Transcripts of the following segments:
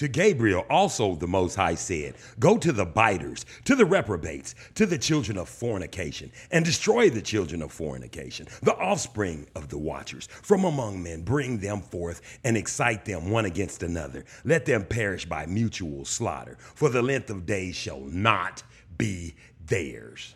To Gabriel also the Most High said, Go to the biters, to the reprobates, to the children of fornication, and destroy the children of fornication, the offspring of the watchers. From among men, bring them forth and excite them one against another. Let them perish by mutual slaughter, for the length of days shall not be theirs.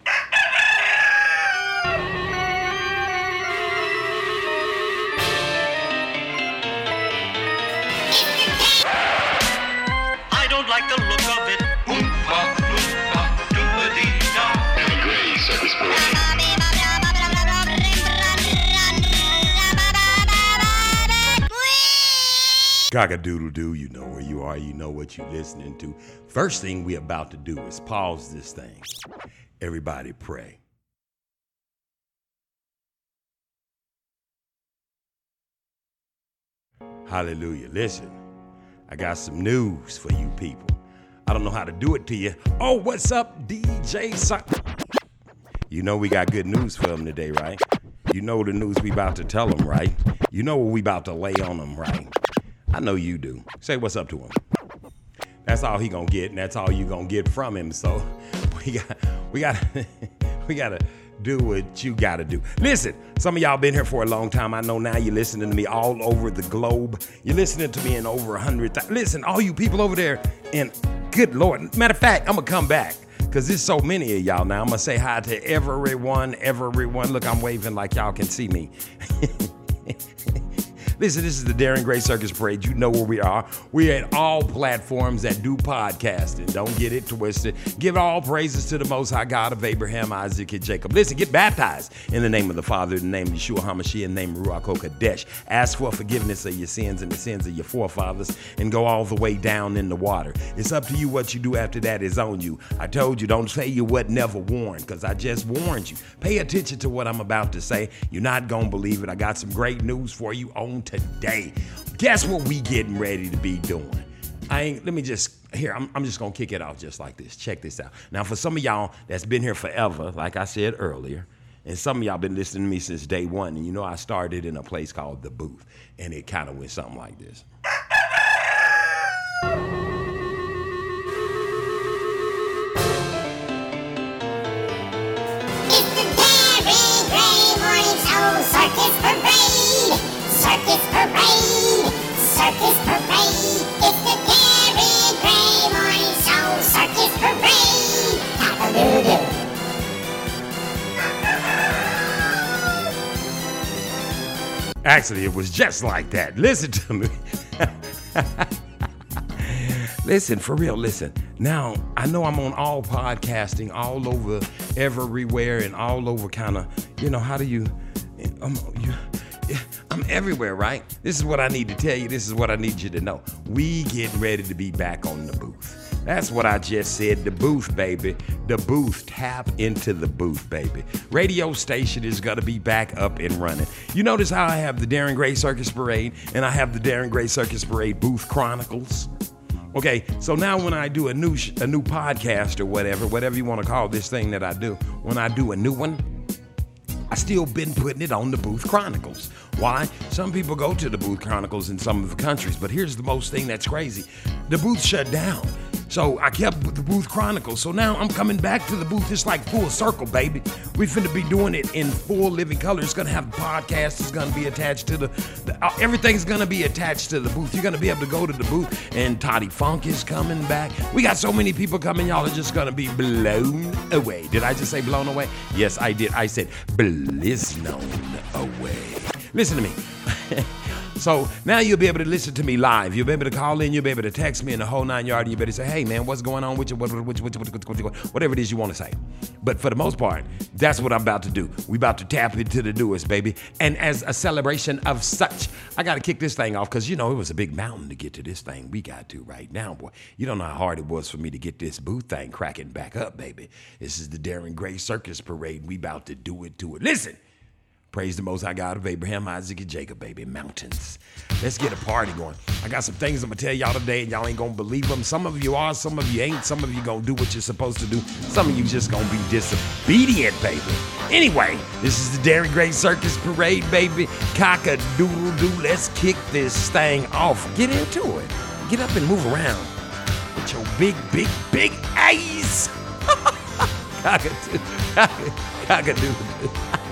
Cock doodle doo, you know where you are, you know what you're listening to. First thing we about to do is pause this thing. Everybody pray. Hallelujah. Listen, I got some news for you people. I don't know how to do it to you. Oh, what's up, DJ? You know we got good news for them today, right? You know the news we about to tell them, right? You know what we about to lay on them, right? I know you do. Say what's up to him. That's all he gonna get, and that's all you gonna get from him. So we got, we got, we gotta do what you gotta do. Listen, some of y'all been here for a long time. I know now you're listening to me all over the globe. You're listening to me in over a hundred. Th- Listen, all you people over there, and good lord. Matter of fact, I'm gonna come back. Cause there's so many of y'all now. I'm gonna say hi to everyone, everyone. Look, I'm waving like y'all can see me. Listen, this is the Darren Gray Circus Parade. You know where we are. We're at all platforms that do podcasting. Don't get it twisted. Give all praises to the Most High God of Abraham, Isaac, and Jacob. Listen, get baptized in the name of the Father, in the name of Yeshua HaMashiach, in the name of Ruach HaKodesh. Ask for forgiveness of your sins and the sins of your forefathers, and go all the way down in the water. It's up to you. What you do after that is on you. I told you, don't say you what never warned, because I just warned you. Pay attention to what I'm about to say. You're not going to believe it. I got some great news for you on today. Guess what we getting ready to be doing? I ain't, let me just, here, I'm, I'm just gonna kick it off just like this. Check this out. Now, for some of y'all that's been here forever, like I said earlier, and some of y'all been listening to me since day one, and you know I started in a place called The Booth, and it kind of went something like this. Actually, it was just like that. Listen to me. listen, for real, listen. Now, I know I'm on all podcasting, all over, everywhere, and all over kind of, you know, how do you, um, you, I'm everywhere, right? This is what I need to tell you. This is what I need you to know. We getting ready to be back on the booth. That's what I just said. The booth, baby. The booth. Tap into the booth, baby. Radio station is gonna be back up and running. You notice how I have the Darren Gray Circus Parade and I have the Darren Gray Circus Parade Booth Chronicles. Okay, so now when I do a new sh- a new podcast or whatever, whatever you want to call this thing that I do, when I do a new one, I still been putting it on the Booth Chronicles. Why? Some people go to the Booth Chronicles in some of the countries, but here's the most thing that's crazy. The booth shut down. So I kept with the Booth Chronicles. So now I'm coming back to the booth. It's like full circle, baby. We finna be doing it in full living color. It's gonna have the podcast. It's gonna be attached to the, the uh, everything's gonna be attached to the booth. You're gonna be able to go to the booth. And Toddy Funk is coming back. We got so many people coming. Y'all are just gonna be blown away. Did I just say blown away? Yes, I did. I said blizznown away. Listen to me. So now you'll be able to listen to me live. You'll be able to call in. You'll be able to text me in the whole nine yard. You'll be able to say, "Hey man, what's going on with you? What, what, what, what, whatever it is you want to say." But for the most part, that's what I'm about to do. We about to tap into the newest, baby. And as a celebration of such, I got to kick this thing off because you know it was a big mountain to get to this thing we got to right now, boy. You don't know how hard it was for me to get this booth thing cracking back up, baby. This is the Darren Gray Circus Parade. We about to do it to it. Listen. Praise the Most High God of Abraham, Isaac, and Jacob, baby. Mountains. Let's get a party going. I got some things I'm gonna tell y'all today, and y'all ain't gonna believe them. Some of you are, some of you ain't. Some of you gonna do what you're supposed to do. Some of you just gonna be disobedient, baby. Anyway, this is the Darren Gray Circus Parade, baby. Cock a doodle doo. Let's kick this thing off. Get into it. Get up and move around with your big, big, big ass. Cockatoo. Cockatoo. Once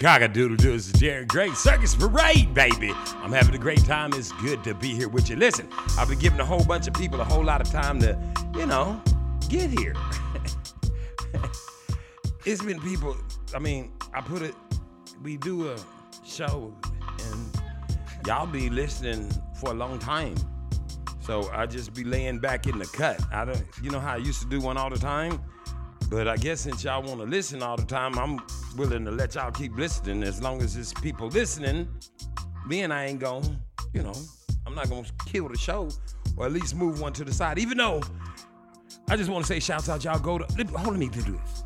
Cockadoodle doo. This is Darren Gray Circus Parade, baby. I'm having a great time. It's good to be here with you. Listen, I've been giving a whole bunch of people a whole lot of time to, you know, get here. it's been people, I mean, I put it, we do a show and y'all be listening for a long time. So I just be laying back in the cut. I don't, you know how I used to do one all the time? But I guess since y'all want to listen all the time, I'm willing to let y'all keep listening as long as it's people listening. Then I ain't going, to you know, I'm not going to kill the show or at least move one to the side. Even though I just want to say shouts out, y'all go to, hold let me do this.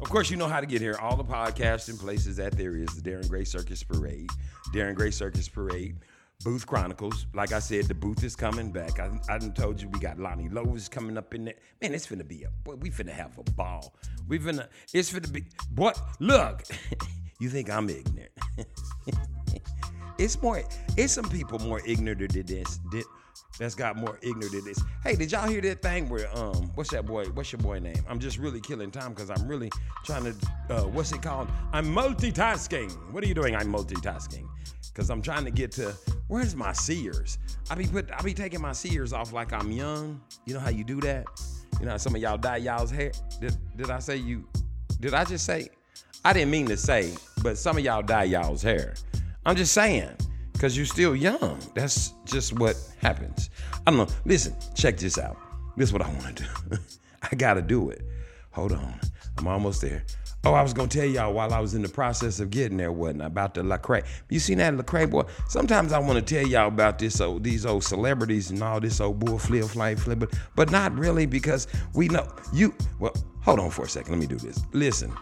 Of course, you know how to get here. All the podcasting places that there is, the Darren Gray Circus Parade, Darren Gray Circus Parade, Booth Chronicles. Like I said, the booth is coming back. I, I done told you we got Lonnie Lowe's coming up in there. Man, it's finna be a boy. We finna have a ball. We finna. It's finna be. Boy, look. you think I'm ignorant? it's more. It's some people more ignorant than this. That's got more ignorant than this. Hey, did y'all hear that thing where um, what's that boy? What's your boy name? I'm just really killing time because I'm really trying to. Uh, what's it called? I'm multitasking. What are you doing? I'm multitasking because I'm trying to get to. Where's my seers? I be put. I be taking my seers off like I'm young. You know how you do that? You know some of y'all dye y'all's hair. Did Did I say you? Did I just say? I didn't mean to say, but some of y'all dye y'all's hair. I'm just saying, because you're still young. That's just what happens. I don't know. Listen, check this out. This is what I want to do. I gotta do it. Hold on. I'm almost there. Oh, I was gonna tell y'all while I was in the process of getting there, wasn't I? About the Lecrae. You seen that Lecrae boy? Sometimes I want to tell y'all about this old, these old celebrities and all this old bull flip, flight, flip, but, but not really because we know you. Well, hold on for a second. Let me do this. Listen,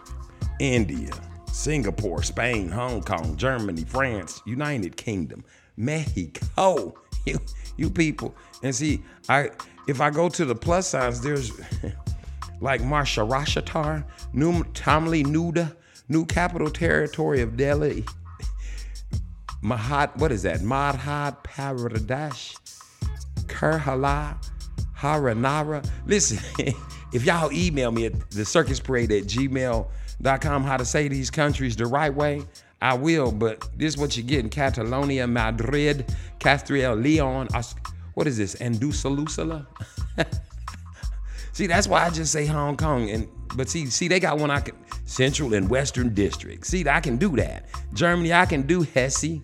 India, Singapore, Spain, Hong Kong, Germany, France, United Kingdom, Mexico. You, you people, and see, I if I go to the plus signs, there's like Marsha Maharashtra, New Tamli Nuda, New Capital Territory of Delhi, Mahat, what is that? Madhya Pradesh, Kerala, Haranara. Listen, if y'all email me at the circus parade at gmail.com how to say these countries the right way, I will, but this is what you get in Catalonia, Madrid, Castriel, Leon, what is this? Andalusia? See, that's why I just say Hong Kong. And but see, see, they got one I can Central and Western District. See, I can do that. Germany, I can do Hesse,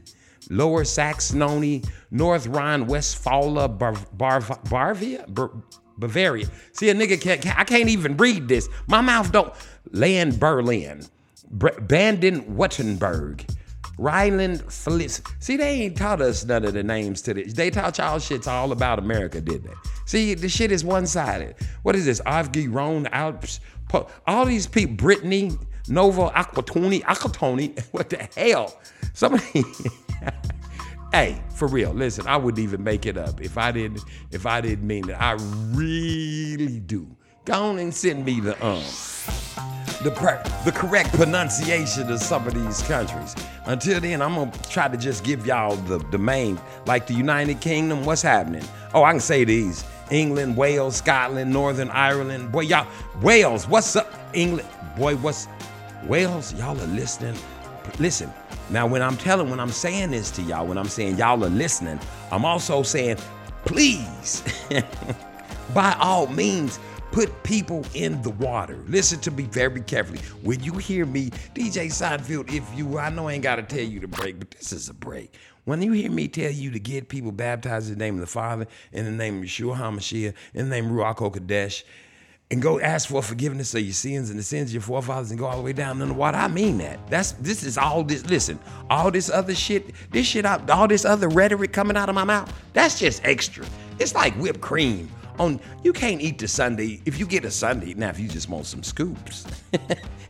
Lower Saxony, North Rhine-Westphalia, Bar, Bar, Barvia, Bar, Bavaria. See, a nigga can't, I can't even read this. My mouth don't. Land Berlin, Br- Baden-Württemberg. Ryland Feliz. See, they ain't taught us none of the names to this. They taught y'all shits all about America, did they? See, the shit is one-sided. What is this? Avgi, Rhone, Alps, all these people, Brittany, Novo, Aquatoni, Aquatoni. What the hell? Somebody. hey, for real. Listen, I wouldn't even make it up if I didn't. If I didn't mean it, I really do. Go on and send me the um the the correct pronunciation of some of these countries. Until then, I'm gonna try to just give y'all the the main, like the United Kingdom. What's happening? Oh, I can say these: England, Wales, Scotland, Northern Ireland. Boy, y'all, Wales. What's up, England? Boy, what's Wales? Y'all are listening. Listen. Now, when I'm telling, when I'm saying this to y'all, when I'm saying y'all are listening, I'm also saying, please, by all means, put people in the water. Listen to me very carefully. When you hear me, DJ Seinfeld, if you, I know I ain't got to tell you to break, but this is a break. When you hear me tell you to get people baptized in the name of the Father, in the name of Yeshua HaMashiach, in the name of Ruach HaKodesh, and go ask for forgiveness of your sins and the sins of your forefathers and go all the way down in the water. I mean that. That's this is all this. Listen, all this other shit, this shit out, all this other rhetoric coming out of my mouth. That's just extra. It's like whipped cream. On you can't eat the Sunday if you get a Sunday. Now if you just want some scoops,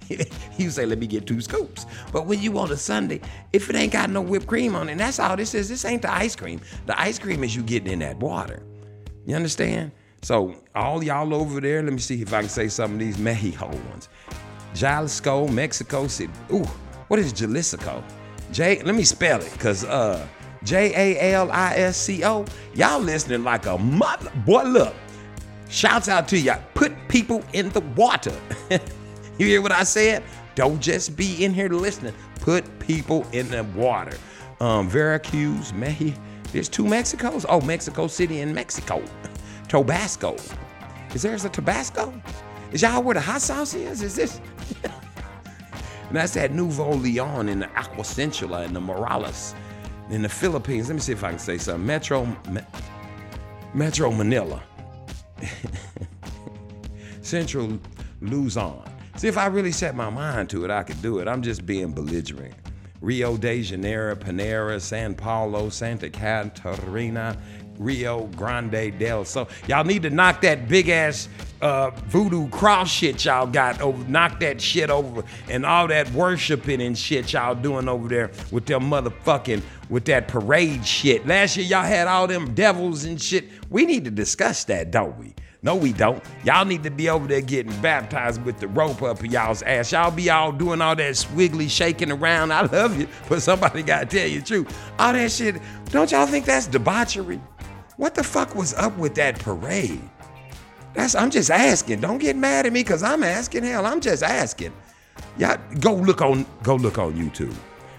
you say let me get two scoops. But when you want a Sunday, if it ain't got no whipped cream on it, that's all this is. This ain't the ice cream. The ice cream is you getting in that water. You understand? So all y'all over there, let me see if I can say some of these Mexico ones. Jalisco, Mexico City. Ooh, what is Jalisco? J. Let me spell it, cause uh, J A L I S C O. Y'all listening like a mother. Boy, look. Shouts out to y'all. Put people in the water. you hear what I said? Don't just be in here listening. Put people in the water. Um, Veracruz, Mexico. There's two Mexicos. Oh, Mexico City and Mexico. Tabasco. Is there a Tabasco? Is y'all where the hot sauce is? Is this? and that's that Nuevo Leon in the Aquacentula and the Morales in the Philippines. Let me see if I can say something. Metro, Me- Metro Manila. Central Luzon. See, if I really set my mind to it, I could do it. I'm just being belligerent. Rio de Janeiro, Panera, San Paulo, Santa Catarina, Rio Grande del Sol. Y'all need to knock that big ass uh, voodoo cross shit y'all got over, knock that shit over, and all that worshiping and shit y'all doing over there with their motherfucking with that parade shit. Last year y'all had all them devils and shit. We need to discuss that, don't we? No, we don't. Y'all need to be over there getting baptized with the rope up y'all's ass. Y'all be all doing all that swiggly shaking around. I love you, but somebody gotta tell you the truth. All that shit, don't y'all think that's debauchery? What the fuck was up with that parade? That's I'm just asking. Don't get mad at me because I'm asking. Hell, I'm just asking. Y'all go look on go look on YouTube.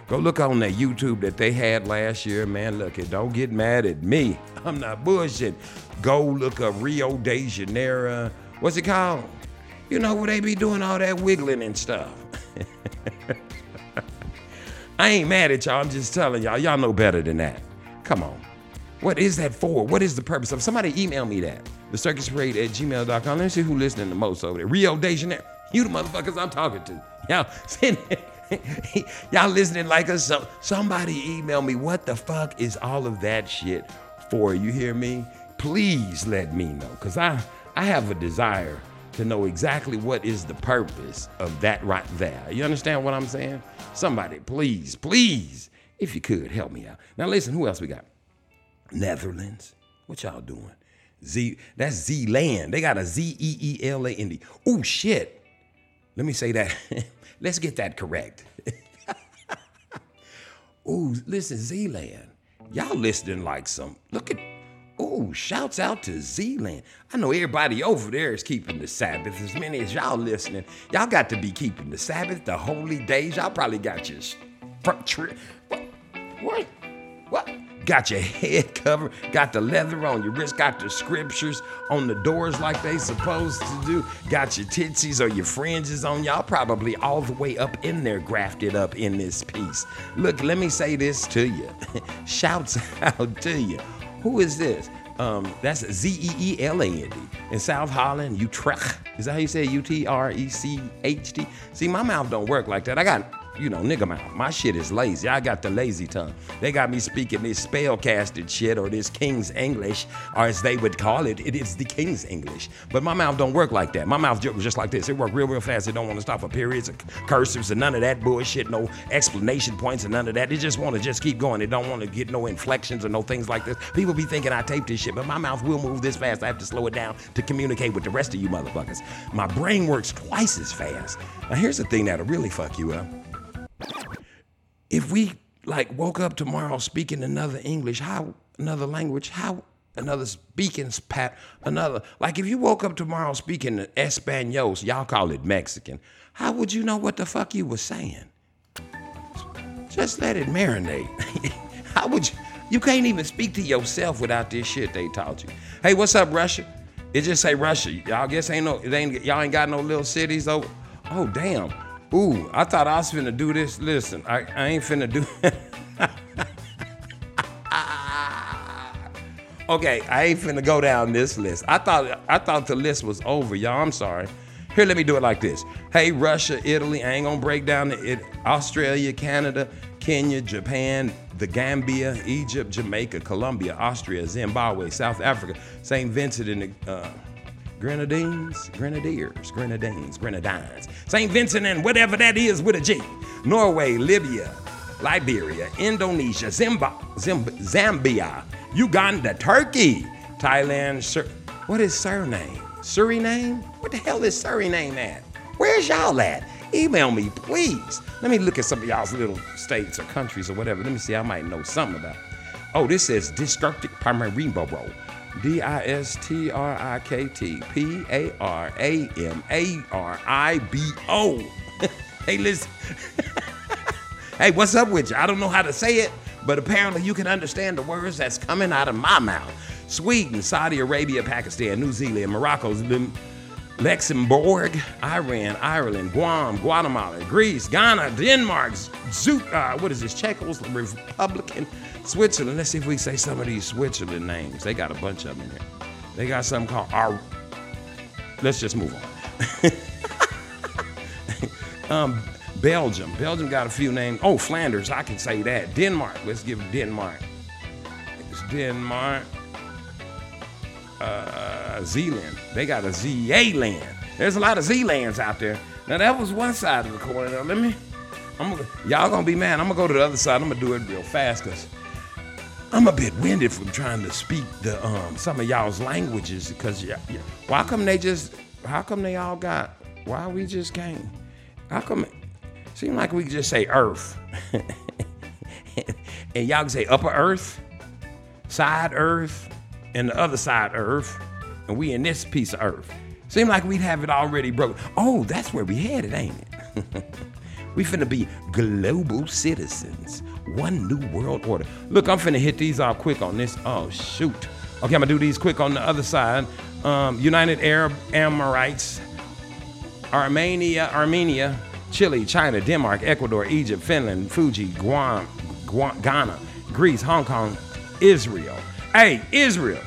Go look on that YouTube that they had last year, man. Look it. Don't get mad at me. I'm not bullshit. Go look up Rio de Janeiro. What's it called? You know where they be doing all that wiggling and stuff. I ain't mad at y'all. I'm just telling y'all. Y'all know better than that. Come on. What is that for? What is the purpose of? Somebody email me that. The circus parade at gmail.com. Let me see who listening the most over there. Rio de Janeiro. You the motherfuckers I'm talking to. Y'all Y'all listening like us. So somebody email me what the fuck is all of that shit for? You hear me? Please let me know. Cause I I have a desire to know exactly what is the purpose of that right there. You understand what I'm saying? Somebody, please, please, if you could, help me out. Now listen, who else we got? Netherlands. What y'all doing? Z that's Z land. They got a Z E E L A N D. Oh shit. Let me say that. Let's get that correct. Ooh, listen, Z-Land. Y'all listening like some. Look at. Ooh, shouts out to Z-Land. I know everybody over there is keeping the Sabbath. As many as y'all listening, y'all got to be keeping the Sabbath, the holy days. Y'all probably got your. what? What? What? Got your head covered, got the leather on your wrist, got the scriptures on the doors like they supposed to do, got your tootsies or your fringes on. Y'all probably all the way up in there, grafted up in this piece. Look, let me say this to you. Shouts out to you. Who is this? Um, that's Z E E L A N D in South Holland, Utrecht. Is that how you say? U T R E C H T? See, my mouth don't work like that. I got you know, nigga mouth. My shit is lazy. I got the lazy tongue. They got me speaking this spell-casted shit or this King's English, or as they would call it, it is the King's English. But my mouth don't work like that. My mouth was just like this. It work real, real fast. It don't want to stop for periods, or cursives, and none of that bullshit. No explanation points and none of that. It just want to just keep going. It don't want to get no inflections or no things like this. People be thinking I tape this shit, but my mouth will move this fast. I have to slow it down to communicate with the rest of you motherfuckers. My brain works twice as fast. Now here's the thing that'll really fuck you up if we like woke up tomorrow speaking another English, how another language, how another speaking pat another like if you woke up tomorrow speaking Espanol, y'all call it Mexican, how would you know what the fuck you was saying? Just let it marinate. how would you you can't even speak to yourself without this shit they taught you. Hey, what's up, Russia? It just say Russia. Y'all guess ain't no it ain't y'all ain't got no little cities over. Oh damn. Ooh, I thought I was finna do this. Listen, I, I ain't finna do Okay, I ain't finna go down this list. I thought I thought the list was over, y'all. I'm sorry. Here, let me do it like this. Hey, Russia, Italy. I ain't gonna break down the it, Australia, Canada, Kenya, Japan, the Gambia, Egypt, Jamaica, Colombia, Austria, Zimbabwe, South Africa, St. Vincent and the uh, Grenadines, Grenadiers, Grenadines, Grenadines, St. Vincent and whatever that is with a G. Norway, Libya, Liberia, Indonesia, Zimba, Zimb- Zambia, Uganda, Turkey, Thailand, Sur- what is surname? Suriname? What the hell is Suriname at? Where's y'all at? Email me, please. Let me look at some of y'all's little states or countries or whatever. Let me see, I might know something about. Oh, this says District Paramaribo. D I S T R I K T P A R A M A R I B O. Hey, listen. hey, what's up with you? I don't know how to say it, but apparently you can understand the words that's coming out of my mouth. Sweden, Saudi Arabia, Pakistan, New Zealand, Morocco, Luxembourg, Iran, Ireland, Guam, Guatemala, Greece, Ghana, Denmark, Zoot, uh, what is this? Czechos, Republican, Switzerland. Let's see if we say some of these Switzerland names. They got a bunch of them in here. They got something called our. Let's just move on. um, Belgium. Belgium got a few names. Oh, Flanders, I can say that. Denmark. Let's give Denmark. It's Denmark. Uh, Zealand. They got a ZA land. There's a lot of Z lands out there. Now that was one side of the coin. Let me. I'm gonna, y'all gonna be mad. I'm gonna go to the other side. I'm gonna do it real fast because I'm a bit winded from trying to speak the um some of y'all's languages. Because yeah, yeah. why come they just? How come they all got? Why we just can't? How come? Seem like we just say Earth, and y'all can say Upper Earth, Side Earth, and the other side Earth, and we in this piece of Earth. Seem like we'd have it already broken. Oh, that's where we headed, ain't it? we finna be global citizens. One new world order. Look, I'm finna hit these off quick on this. Oh shoot. Okay, I'm gonna do these quick on the other side. Um, United Arab Emirates, Armenia, Armenia, Chile, China, Denmark, Ecuador, Egypt, Finland, Fuji, Guam, Guam, Ghana, Greece, Hong Kong, Israel. Hey, Israel.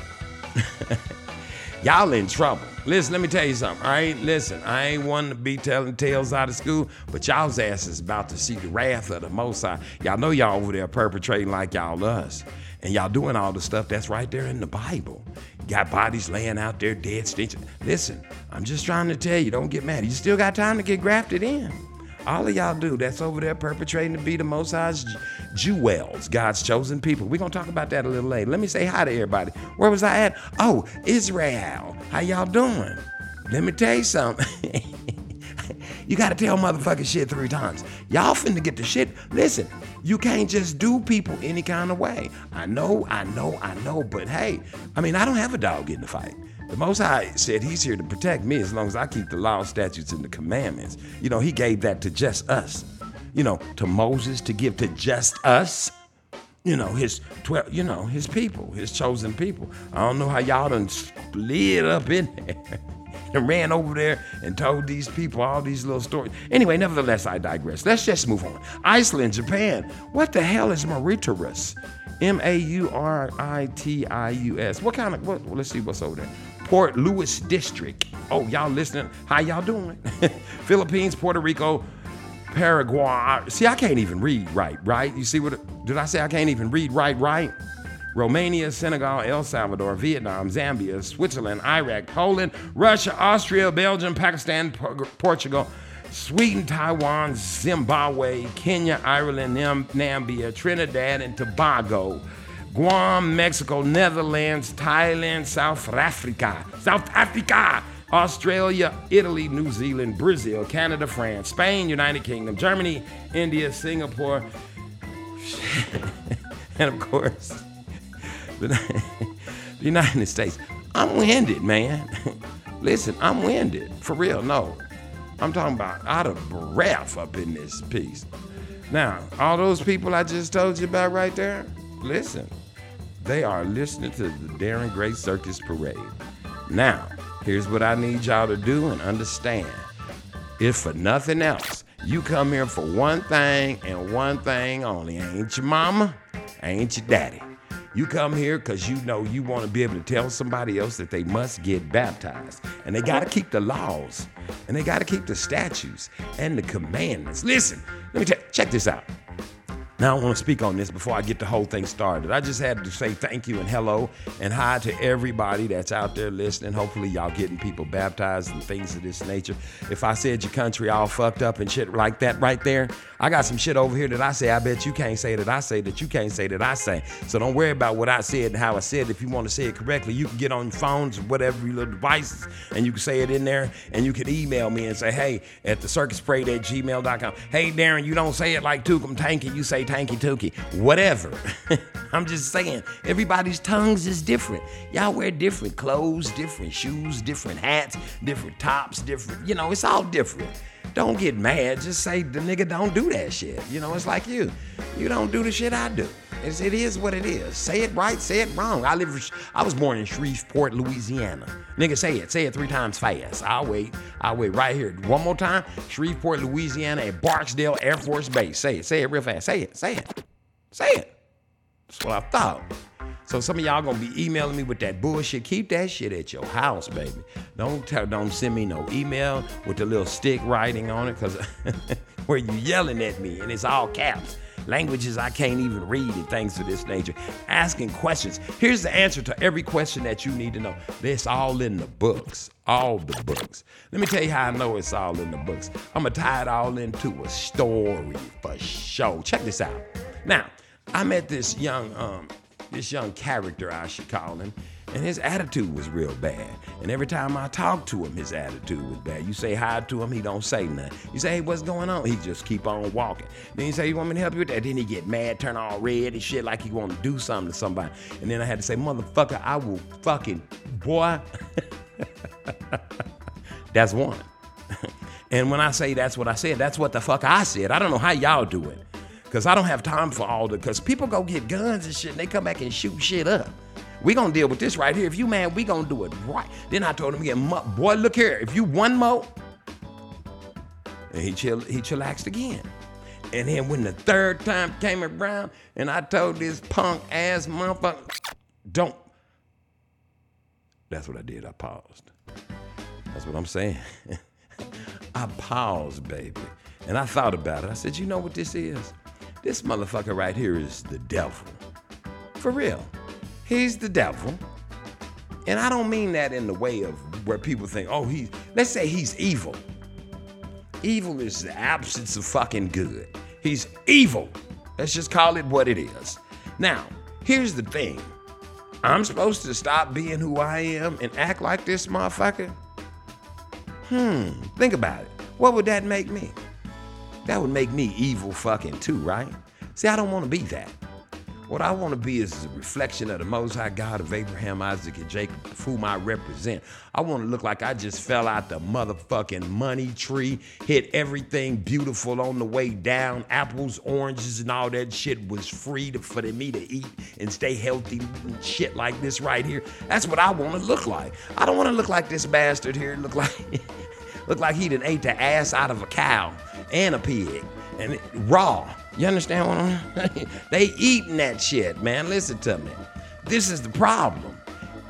Y'all in trouble. Listen, let me tell you something. All right, listen. I ain't one to be telling tales out of school, but y'all's ass is about to see the wrath of the Most High. Y'all know y'all over there perpetrating like y'all us, and y'all doing all the stuff that's right there in the Bible. Got bodies laying out there dead, stench. Listen, I'm just trying to tell you, don't get mad. You still got time to get grafted in. All of y'all do that's over there perpetrating to be the Most High's jewels, God's chosen people. We're going to talk about that a little later. Let me say hi to everybody. Where was I at? Oh, Israel. How y'all doing? Let me tell you something. you got to tell motherfucking shit three times. Y'all finna get the shit. Listen, you can't just do people any kind of way. I know, I know, I know, but hey, I mean, I don't have a dog in the fight. The Most High said He's here to protect me as long as I keep the law, statutes, and the commandments. You know, He gave that to just us. You know, to Moses to give to just us. You know, His twelve. You know, His people, His chosen people. I don't know how y'all done split up in there. And ran over there and told these people all these little stories. Anyway, nevertheless, I digress. Let's just move on. Iceland, Japan. What the hell is Mauritius? M A U R I T I U S. What kind of, what, let's see what's over there. Port Louis District. Oh, y'all listening? How y'all doing? Philippines, Puerto Rico, Paraguay. See, I can't even read right, right? You see what, did I say I can't even read right, right? Romania, Senegal, El Salvador, Vietnam, Zambia, Switzerland, Iraq, Poland, Russia, Austria, Belgium, Pakistan, Por- Portugal, Sweden, Taiwan, Zimbabwe, Kenya, Ireland, Nam- Namibia, Trinidad, and Tobago. Guam, Mexico, Netherlands, Thailand, South Africa, South Africa, Australia, Italy, New Zealand, Brazil, Canada, France, Spain, United Kingdom, Germany, India, Singapore, and of course, the, United States. I'm winded, man. Listen, I'm winded. For real, no. I'm talking about out of breath up in this piece. Now, all those people I just told you about right there, listen, they are listening to the Darren Gray Circus Parade. Now, here's what I need y'all to do and understand. If for nothing else, you come here for one thing and one thing only. Ain't your mama, ain't your daddy. You come here because you know you want to be able to tell somebody else that they must get baptized. And they got to keep the laws, and they got to keep the statutes and the commandments. Listen, let me tell check this out. Now, I want to speak on this before I get the whole thing started. I just had to say thank you and hello and hi to everybody that's out there listening. Hopefully, y'all getting people baptized and things of this nature. If I said your country all fucked up and shit like that right there, I got some shit over here that I say I bet you can't say that I say that you can't say that I say. So don't worry about what I said and how I said. If you want to say it correctly, you can get on your phones or whatever your little devices and you can say it in there and you can email me and say, hey, at the at gmail.com. Hey, Darren, you don't say it like Tukum Tanky, you say Tanky Tookie. Whatever. I'm just saying, everybody's tongues is different. Y'all wear different clothes, different shoes, different hats, different tops, different, you know, it's all different. Don't get mad. Just say the nigga don't do that shit. You know, it's like you. You don't do the shit I do. It's, it is what it is. Say it right, say it wrong. I live. I was born in Shreveport, Louisiana. Nigga, say it. Say it three times fast. I'll wait. I'll wait right here. One more time. Shreveport, Louisiana, at Barksdale Air Force Base. Say it. Say it real fast. Say it. Say it. Say it. That's what I thought. So some of y'all gonna be emailing me with that bullshit. Keep that shit at your house, baby. Don't tell, don't send me no email with the little stick writing on it, cause where you yelling at me and it's all caps. Languages I can't even read and things of this nature. Asking questions. Here's the answer to every question that you need to know. It's all in the books. All the books. Let me tell you how I know it's all in the books. I'm gonna tie it all into a story for sure. Check this out. Now, I met this young um this young character I should call him, and his attitude was real bad. And every time I talk to him, his attitude was bad. You say hi to him, he don't say nothing. You say, hey, what's going on? He just keep on walking. Then you say, you want me to help you with that? Then he get mad, turn all red and shit like he want to do something to somebody. And then I had to say, motherfucker, I will fucking, boy. that's one. and when I say that's what I said, that's what the fuck I said. I don't know how y'all do it. Cause I don't have time for all the cause people go get guns and shit and they come back and shoot shit up. We gonna deal with this right here. If you mad, we gonna do it right. Then I told him again, "Mu- boy, look here. If you one more, And he chill, he chillaxed again. And then when the third time came around, and I told this punk ass motherfucker, don't. That's what I did. I paused. That's what I'm saying. I paused, baby. And I thought about it. I said, you know what this is? This motherfucker right here is the devil. For real. He's the devil. And I don't mean that in the way of where people think, oh, he's, let's say he's evil. Evil is the absence of fucking good. He's evil. Let's just call it what it is. Now, here's the thing I'm supposed to stop being who I am and act like this motherfucker? Hmm, think about it. What would that make me? That would make me evil fucking too, right? See, I don't want to be that. What I want to be is a reflection of the Most High God of Abraham, Isaac, and Jacob, whom I represent. I want to look like I just fell out the motherfucking money tree, hit everything beautiful on the way down. Apples, oranges, and all that shit was free to, for me to eat and stay healthy and shit like this right here. That's what I want to look like. I don't want to look like this bastard here. Look like, look like he done ate the ass out of a cow and a pig and it- raw. You understand what I'm saying? They eating that shit, man. Listen to me. This is the problem.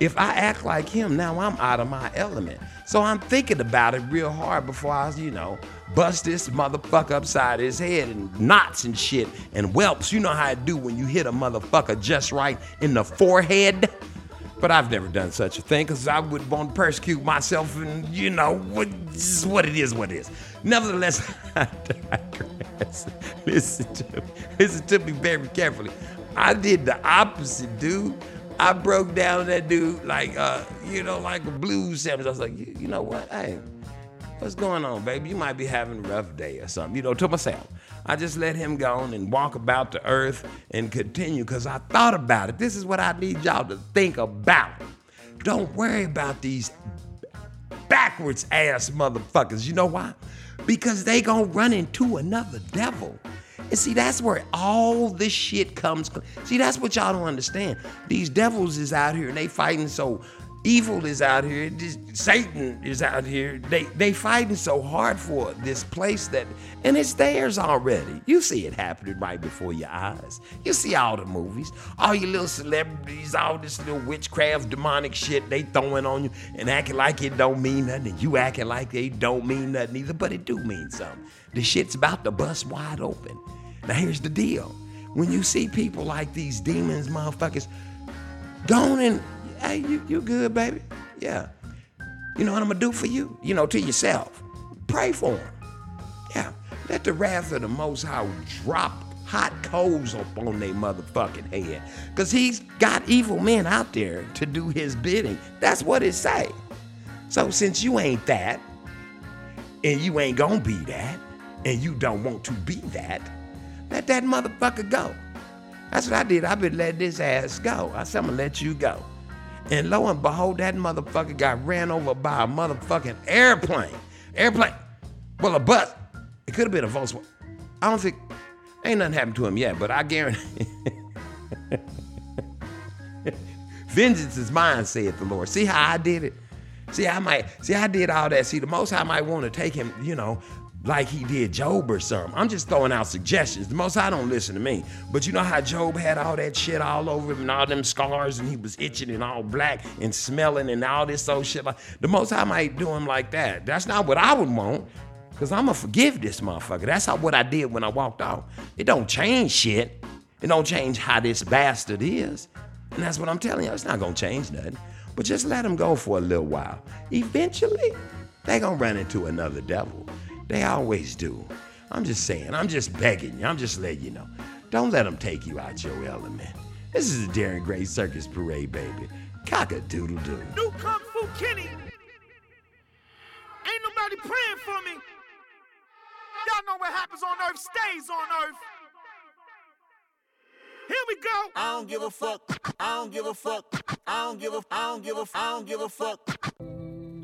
If I act like him, now I'm out of my element. So I'm thinking about it real hard before I, you know, bust this motherfucker upside his head and knots and shit and whelps. You know how I do when you hit a motherfucker just right in the forehead? But I've never done such a thing because I would want to persecute myself and, you know, what, what it is, what it is. Nevertheless, I digress. Listen to me. Listen to me very carefully. I did the opposite, dude. I broke down that dude like, uh, you know, like a blues sandwich. I was like, you, you know what? Hey, what's going on, baby? You might be having a rough day or something. You know, to myself. I just let him go on and walk about the earth and continue because I thought about it. This is what I need y'all to think about. Don't worry about these backwards ass motherfuckers. You know why? Because they gonna run into another devil. And see, that's where all this shit comes. See, that's what y'all don't understand. These devils is out here and they fighting so evil is out here. Satan is out here. They they fighting so hard for this place that and it's theirs already. You see it happening right before your eyes. You see all the movies, all your little celebrities, all this little witchcraft, demonic shit they throwing on you and acting like it don't mean nothing, and you acting like they don't mean nothing either, but it do mean something. The shit's about to bust wide open. Now here's the deal. When you see people like these demons, motherfuckers, Going and hey, you, you good, baby? Yeah. You know what I'm gonna do for you? You know, to yourself. Pray for him. Yeah. Let the wrath of the Most High drop hot coals up on their motherfucking head. Cause he's got evil men out there to do his bidding. That's what it say. So since you ain't that, and you ain't gonna be that, and you don't want to be that, let that motherfucker go. That's what I did. I've been letting this ass go. I said, I'm gonna let you go. And lo and behold, that motherfucker got ran over by a motherfucking airplane. Airplane. Well, a bus. It could have been a Volkswagen. I don't think, ain't nothing happened to him yet, but I guarantee. Vengeance is mine, saith the Lord. See how I did it? See, I might, see, I did all that. See, the Most I might want to take him, you know, like he did Job or something. I'm just throwing out suggestions. The Most I don't listen to me. But you know how Job had all that shit all over him and all them scars and he was itching and all black and smelling and all this old shit. Like the Most I might do him like that. That's not what I would want. Cause I'ma forgive this motherfucker. That's how what I did when I walked out. It don't change shit. It don't change how this bastard is. And that's what I'm telling you. It's not gonna change nothing. But just let him go for a little while. Eventually, they gonna run into another devil. They always do. I'm just saying. I'm just begging you. I'm just letting you know. Don't let them take you out your element. This is a Darren Gray Circus Parade, baby. Cock a doodle doo. New Kung Fu Kenny. Ain't nobody praying for me. Y'all know what happens on earth stays on earth. Here we go. I don't give a fuck. I don't give a fuck. I don't give a. I don't give a. I don't give a fuck.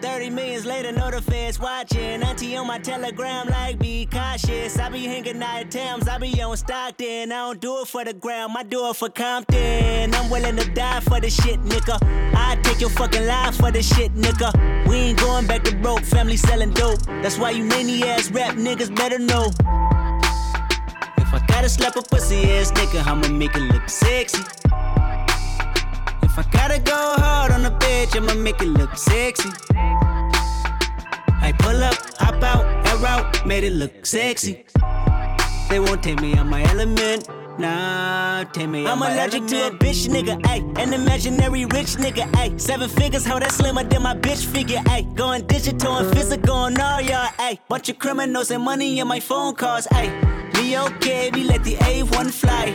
30 millions later, know the feds watching. Auntie on my telegram, like, be cautious. I be hanging at Thames, I be on Stockton. I don't do it for the gram, I do it for Compton. I'm willing to die for the shit, nigga. I take your fucking life for the shit, nigga. We ain't going back to broke, family selling dope. That's why you many ass rap niggas better know. If I gotta slap a pussy ass nigga, I'ma make it look sexy. I gotta go hard on the bitch, I'ma make it look sexy. I pull up, hop out, air out, made it look sexy. They won't take me on my element. Nah, take me I'm allergic to a bitch nigga, ayy. An imaginary rich nigga, ayy. Seven figures, how that slimmer than my bitch figure, ayy. Going digital and physical on all y'all, ayy. Bunch of criminals and money in my phone calls, ayy. We okay, we let the A1 fly.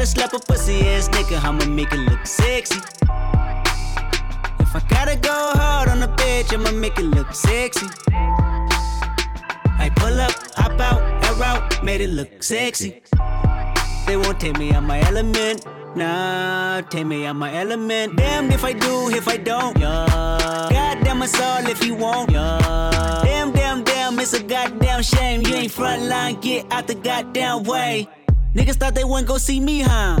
Gotta slap a pussy ass nigga, I'ma make it look sexy. If I gotta go hard on a bitch, I'ma make it look sexy. I pull up, hop out, air out, made it look sexy. They won't take me out my element. Nah, take me out my element. Damn if I do, if I don't. Yeah. Goddamn us all if you won't. Yeah. Damn, damn, damn, it's a goddamn shame. You ain't frontline, get out the goddamn way. Niggas thought they wouldn't go see me, huh?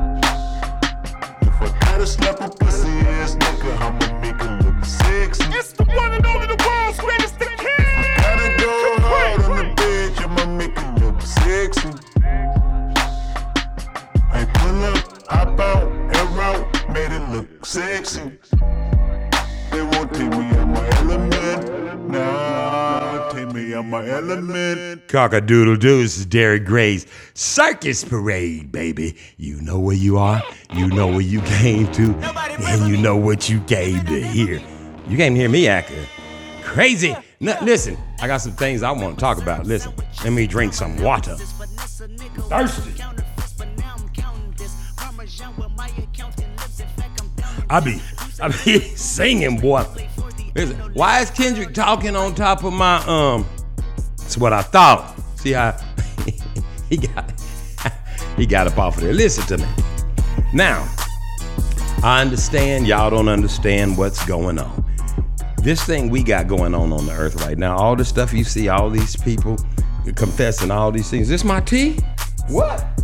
I gotta slap a pussy ass nigga, I'ma make it look sexy. It's the one and only the world's greatest the king. Gotta go hard on the bitch, I'ma make it look sexy. I pull up, hop out, air out, made it look sexy. They won't take me out my element. Nah, take me out my element. Cock-a-doodle doo, this is Derek Gray's Circus Parade, baby. You know where you are, you know where you came to, and you know what you came to hear. You came to hear me acting crazy. No, listen, I got some things I want to talk about. Listen, let me drink some water. Thirsty. I be, I be singing, boy. Listen, why is Kendrick talking on top of my um? That's what I thought. See how he got he got up off of there. Listen to me. Now, I understand y'all don't understand what's going on. This thing we got going on on the earth right now, all the stuff you see, all these people confessing all these things. This my tea? What?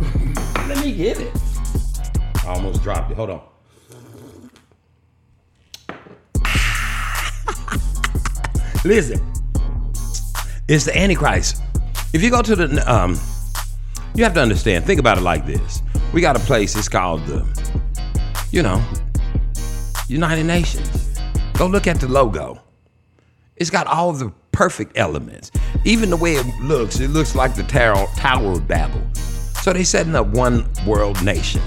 Let me get it. I almost dropped it. Hold on. Listen, it's the Antichrist. If you go to the, um, you have to understand. Think about it like this: we got a place. It's called the, you know, United Nations. Go look at the logo. It's got all the perfect elements. Even the way it looks, it looks like the Tower, Tower of Babel. So they setting up one world nation.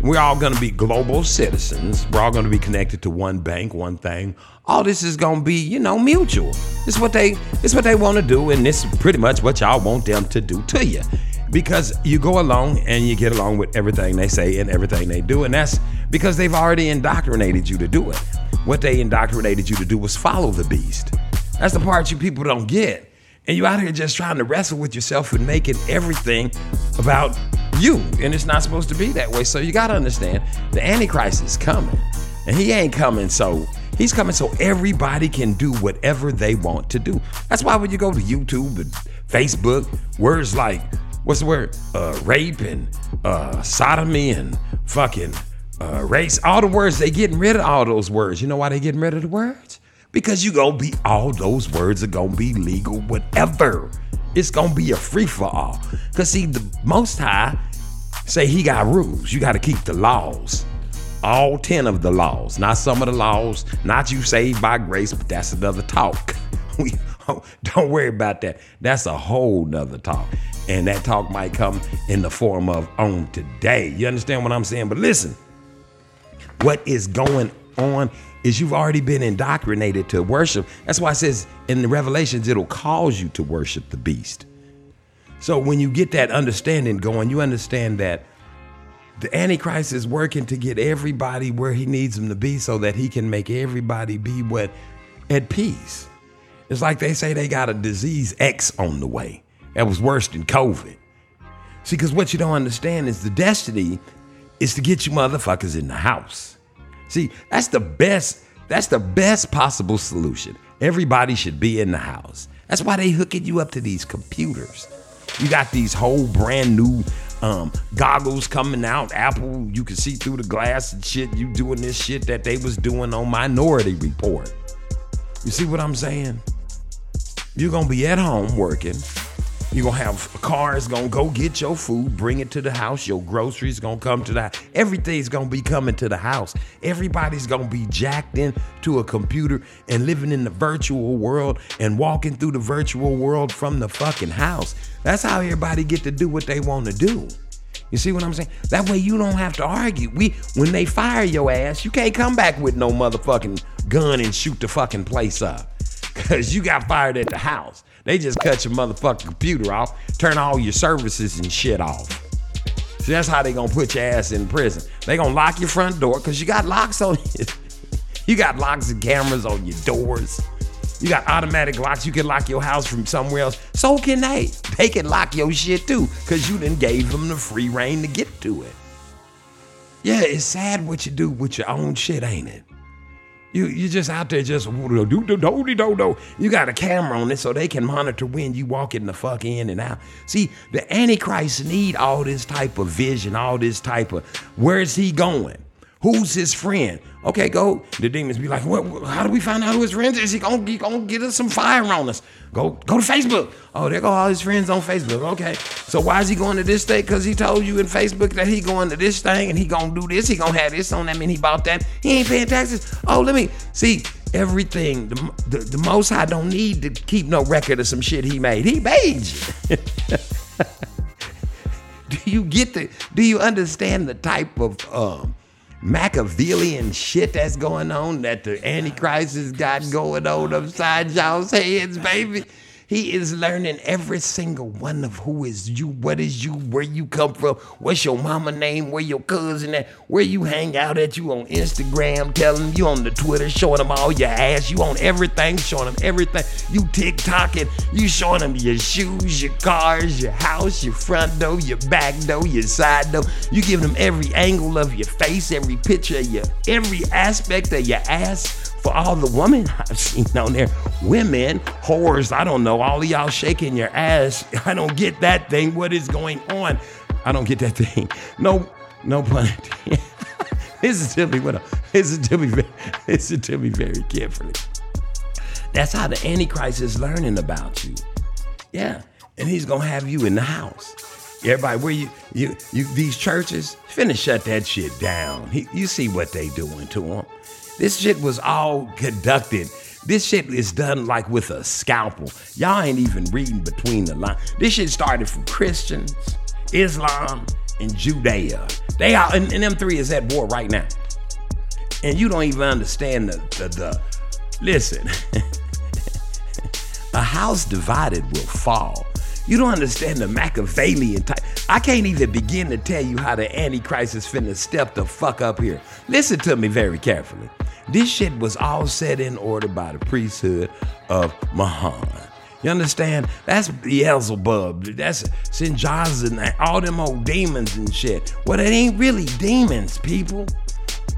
We're all gonna be global citizens. We're all gonna be connected to one bank, one thing. All this is gonna be, you know, mutual. Is what they is what they wanna do, and this is pretty much what y'all want them to do to you. Because you go along and you get along with everything they say and everything they do, and that's because they've already indoctrinated you to do it. What they indoctrinated you to do was follow the beast. That's the part you people don't get. And you out here just trying to wrestle with yourself and making everything about you. And it's not supposed to be that way. So you gotta understand the Antichrist is coming. And he ain't coming so he's coming so everybody can do whatever they want to do. That's why when you go to YouTube and Facebook, words like what's the word? Uh, rape and uh, sodomy and fucking uh, race, all the words, they getting rid of all those words. You know why they getting rid of the words? Because you gonna be, all those words are gonna be legal, whatever. It's gonna be a free for all. Cause see, the Most High say he got rules. You gotta keep the laws. All 10 of the laws, not some of the laws, not you saved by grace, but that's another talk. We don't worry about that. That's a whole nother talk. And that talk might come in the form of on today. You understand what I'm saying? But listen, what is going on is you've already been indoctrinated to worship. That's why it says in the Revelations, it'll cause you to worship the beast. So when you get that understanding going, you understand that the Antichrist is working to get everybody where he needs them to be so that he can make everybody be what at peace. It's like they say they got a disease X on the way. That was worse than COVID. See, because what you don't understand is the destiny is to get you motherfuckers in the house. See, that's the best, that's the best possible solution. Everybody should be in the house. That's why they hooking you up to these computers. You got these whole brand new um, goggles coming out. Apple, you can see through the glass and shit. You doing this shit that they was doing on Minority Report. You see what I'm saying? You're gonna be at home working. You're gonna have cars gonna go get your food, bring it to the house. Your groceries gonna come to the house. Everything's gonna be coming to the house. Everybody's gonna be jacked into a computer and living in the virtual world and walking through the virtual world from the fucking house. That's how everybody get to do what they want to do. You see what I'm saying? That way you don't have to argue. We when they fire your ass, you can't come back with no motherfucking gun and shoot the fucking place up. Cause you got fired at the house. They just cut your motherfucking computer off, turn all your services and shit off. See, that's how they gonna put your ass in prison. They gonna lock your front door because you got locks on you. You got locks and cameras on your doors. You got automatic locks. You can lock your house from somewhere else. So can they. They can lock your shit too, because you done gave them the free reign to get to it. Yeah, it's sad what you do with your own shit, ain't it? You you just out there just do do do do do. You got a camera on it so they can monitor when you walking the fuck in and out. See, the Antichrist need all this type of vision, all this type of where's he going? Who's his friend? Okay, go. The demons be like, what, how do we find out who his friends is? He gonna, he gonna get us some fire on us. Go go to Facebook. Oh, there go all his friends on Facebook. Okay. So why is he going to this state? Because he told you in Facebook that he going to this thing and he gonna do this. He gonna have this on that mean he bought that. He ain't paying taxes. Oh, let me see everything. The, the, the Most High don't need to keep no record of some shit he made. He made you. do you get the? Do you understand the type of um, Machiavellian shit that's going on that the Antichrist has got going on upside y'all's heads, baby? He is learning every single one of who is you, what is you, where you come from, what's your mama name, where your cousin at, where you hang out at, you on Instagram, telling you on the Twitter, showing them all your ass, you on everything, showing them everything. You TikToking, you showing them your shoes, your cars, your house, your front door, your back door, your side door. You giving them every angle of your face, every picture of your, every aspect of your ass for all the women I've seen on there, women, whores, I don't know, all of y'all shaking your ass. I don't get that thing. What is going on? I don't get that thing. No, no pun intended. listen to me, what listen to me, very- listen to me very carefully. That's how the Antichrist is learning about you. Yeah. And he's gonna have you in the house. Everybody, where you you you these churches, finna shut that shit down. He, you see what they doing to him. This shit was all conducted. This shit is done like with a scalpel. Y'all ain't even reading between the lines. This shit started from Christians, Islam, and Judea. They are and, and them three is at war right now. And you don't even understand the the, the listen. A house divided will fall. You don't understand the Machiavellian type. I can't even begin to tell you how the Antichrist is finna step the fuck up here. Listen to me very carefully. This shit was all set in order by the priesthood of Mahan. You understand? That's Beelzebub. That's St. John's and all them old demons and shit. Well, it ain't really demons, people.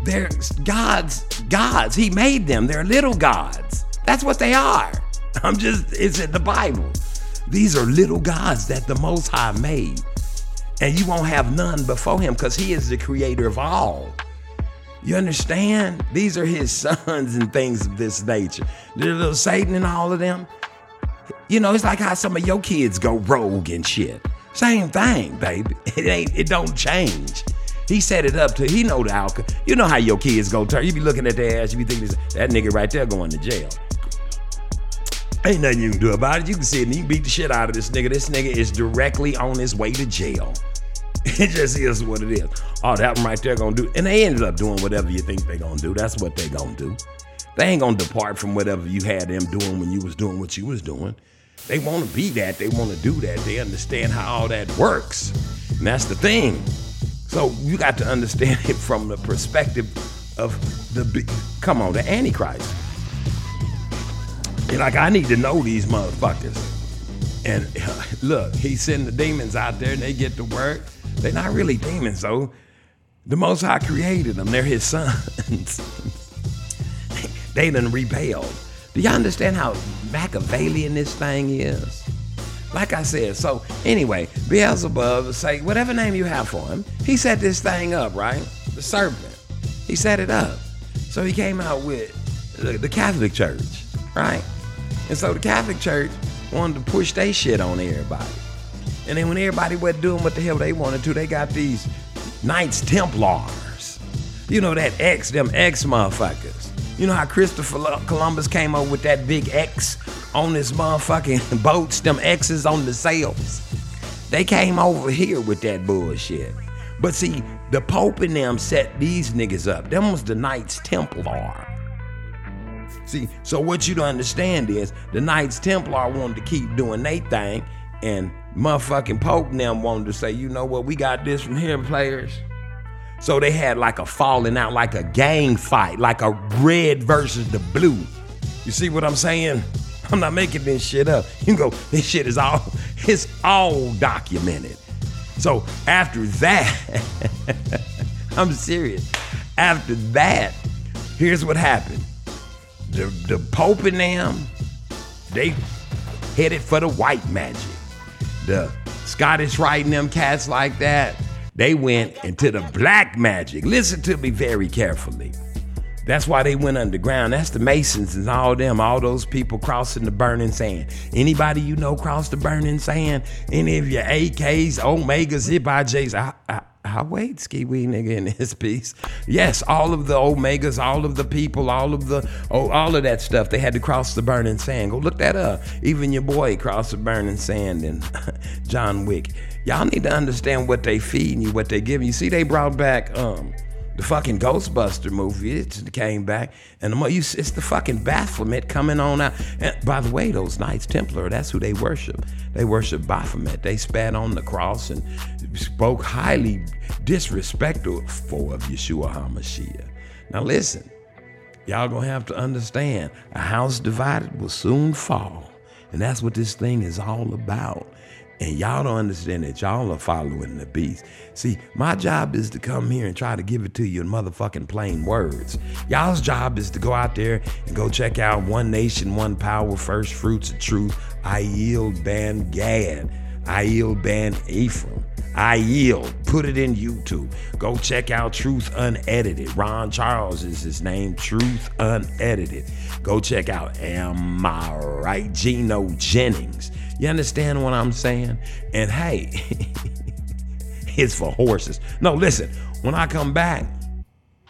They're gods. Gods. He made them. They're little gods. That's what they are. I'm just, it's in the Bible. These are little gods that the Most High made. And you won't have none before him because he is the creator of all. You understand? These are his sons and things of this nature. The little Satan and all of them. You know, it's like how some of your kids go rogue and shit. Same thing, baby. It ain't. It don't change. He set it up to. He know the outcome. You know how your kids go turn. You be looking at their ass. You be thinking that nigga right there going to jail. Ain't nothing you can do about it. You can see it and you beat the shit out of this nigga. This nigga is directly on his way to jail. It just is what it is. Oh, that one right there gonna do. And they ended up doing whatever you think they gonna do. That's what they gonna do. They ain't gonna depart from whatever you had them doing when you was doing what you was doing. They wanna be that. They wanna do that. They understand how all that works. And that's the thing. So you got to understand it from the perspective of the come on, the Antichrist. And like I need to know these motherfuckers. And look, he's sending the demons out there and they get to work. They're not really demons though. The Most High created them. They're his sons. they done rebelled. Do y'all understand how Machiavellian this thing is? Like I said, so anyway, Beelzebub say whatever name you have for him, he set this thing up, right? The serpent. He set it up. So he came out with the Catholic Church, right? And so the Catholic Church wanted to push their shit on everybody. And then when everybody wasn't doing what the hell they wanted to, they got these Knights Templars. You know that X, them X motherfuckers. You know how Christopher Columbus came up with that big X on his motherfucking boats, them X's on the sails. They came over here with that bullshit. But see, the Pope and them set these niggas up. Them was the Knights Templar. See, so what you don't understand is the Knights Templar wanted to keep doing their thing, and motherfucking Pope them wanted to say, you know what, we got this from here, players. So they had like a falling out, like a gang fight, like a red versus the blue. You see what I'm saying? I'm not making this shit up. You go, this shit is all, it's all documented. So after that, I'm serious. After that, here's what happened. The, the Pope and them, they headed for the white magic. The Scottish and them cats like that, they went into the black magic. Listen to me very carefully. That's why they went underground. That's the Masons and all them, all those people crossing the burning sand. Anybody you know cross the burning sand? Any of your AKs, Omegas, IJs? I, I, I wait, ski wee nigga in his piece. Yes, all of the Omegas, all of the people, all of the oh, all of that stuff. They had to cross the burning sand. Go look that up. Even your boy crossed the burning sand and John Wick. Y'all need to understand what they feeding you, what they giving you. See, they brought back um the fucking Ghostbuster movie. It came back, and the you, it's the fucking Baphomet coming on out. And by the way, those Knights Templar, that's who they worship. They worship Baphomet. They spat on the cross and spoke highly disrespectful of Yeshua HaMashiach. Now listen, y'all gonna have to understand, a house divided will soon fall, and that's what this thing is all about. And y'all don't understand that y'all are following the beast. See, my job is to come here and try to give it to you in motherfucking plain words. Y'all's job is to go out there and go check out One Nation, One Power, First Fruits of Truth. I yield Ban Gad. I yield Ban Ephraim. I yield. Put it in YouTube. Go check out Truth Unedited. Ron Charles is his name. Truth Unedited. Go check out Am I Right? Gino Jennings. You understand what I'm saying? And hey, it's for horses. No, listen, when I come back,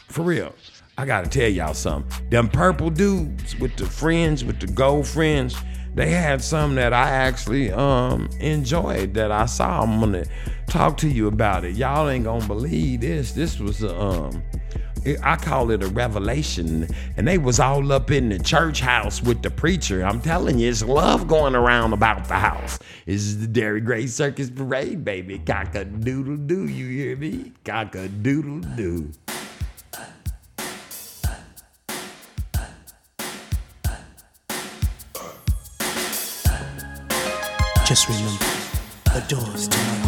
for real, I gotta tell y'all something. Them purple dudes with the fringe, with the gold fringe, they had some that I actually um enjoyed that I saw. I'm gonna talk to you about it. Y'all ain't gonna believe this. This was a um I call it a revelation. And they was all up in the church house with the preacher. I'm telling you, it's love going around about the house. This is the Dairy Gray Circus Parade, baby. Cock a doodle doo, you hear me? Cock a doodle doo. Just remember, the doors to my heart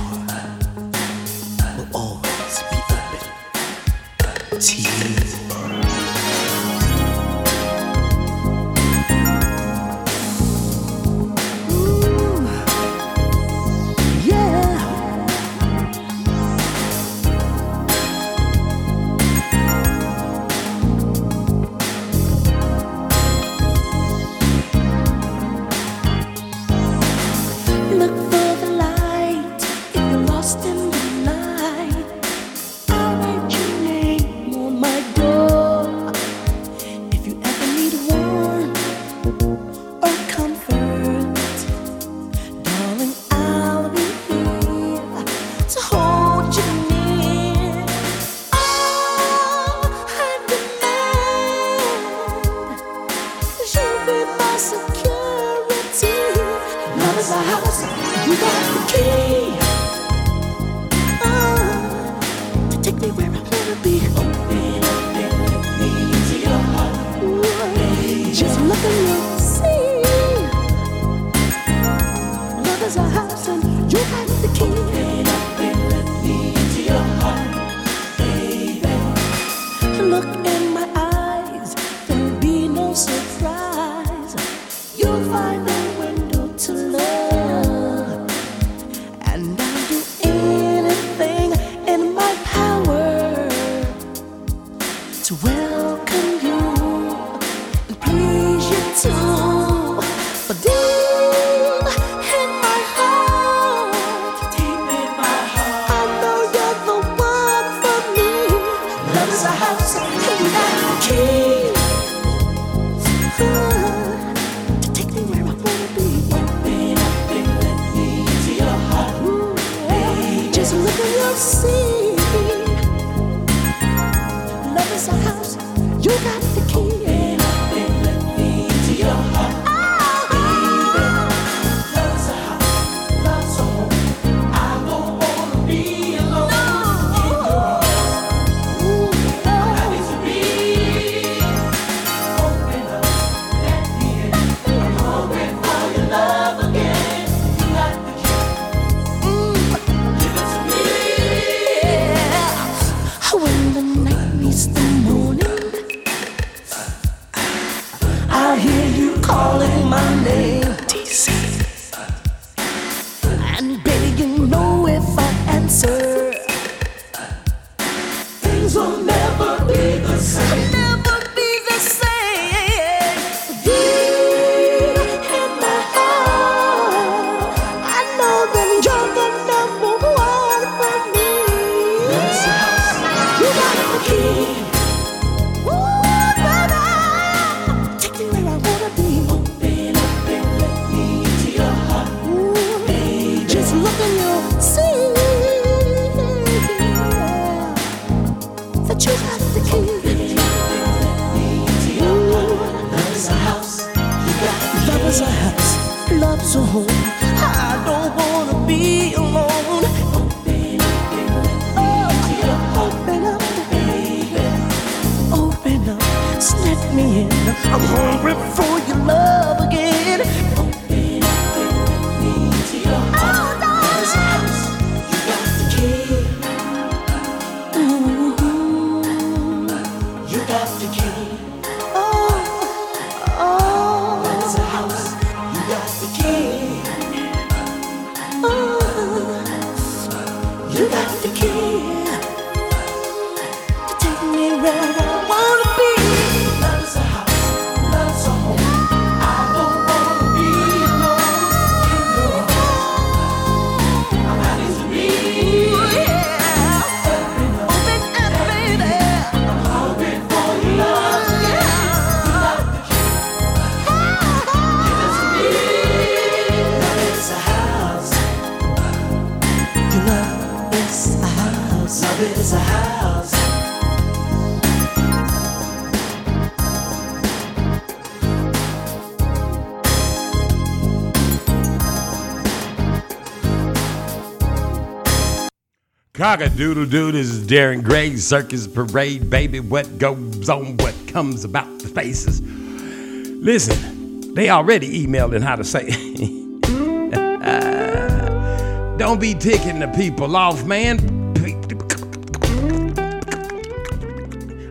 Cock a doodle doo, this is Darren Gray, Circus Parade, baby. What goes on, what comes about the faces. Listen, they already emailed in how to say. Don't be ticking the people off, man.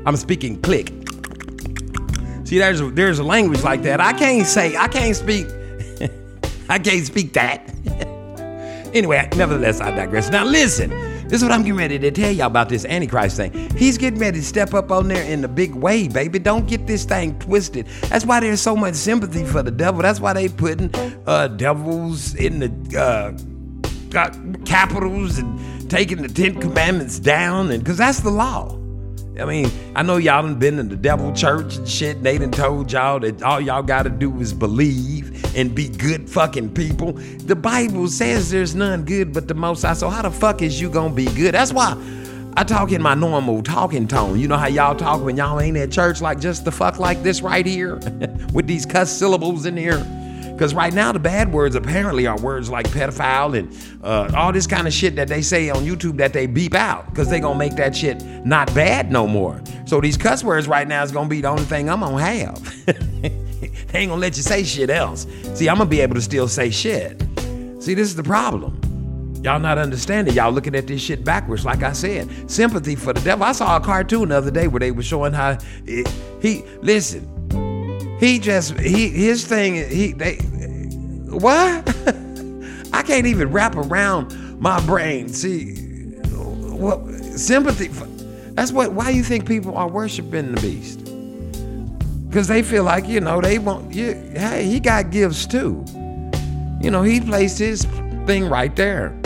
I'm speaking click. See, there's a, there's a language like that. I can't say, I can't speak, I can't speak that. Anyway, nevertheless, I digress. Now, listen, this is what I'm getting ready to tell y'all about this Antichrist thing. He's getting ready to step up on there in a big way, baby. Don't get this thing twisted. That's why there's so much sympathy for the devil. That's why they putting uh, devils in the uh, uh, capitals and taking the Ten Commandments down, and because that's the law. I mean, I know y'all done been in the devil church and shit. And they done told y'all that all y'all gotta do is believe and be good fucking people. The Bible says there's none good but the Most High. So how the fuck is you gonna be good? That's why I talk in my normal talking tone. You know how y'all talk when y'all ain't at church, like just the fuck like this right here, with these cuss syllables in here. Because right now, the bad words apparently are words like pedophile and uh, all this kind of shit that they say on YouTube that they beep out because they going to make that shit not bad no more. So these cuss words right now is going to be the only thing I'm going to have. they ain't to let you say shit else. See, I'm to be able to still say shit. See, this is the problem. Y'all not understanding. Y'all looking at this shit backwards, like I said. Sympathy for the devil. I saw a cartoon the other day where they were showing how it, he listen. He just he his thing he they what? I can't even wrap around my brain. See, what sympathy? For, that's what. Why you think people are worshiping the beast? Because they feel like you know they want. You, hey, he got gifts too. You know, he placed his thing right there.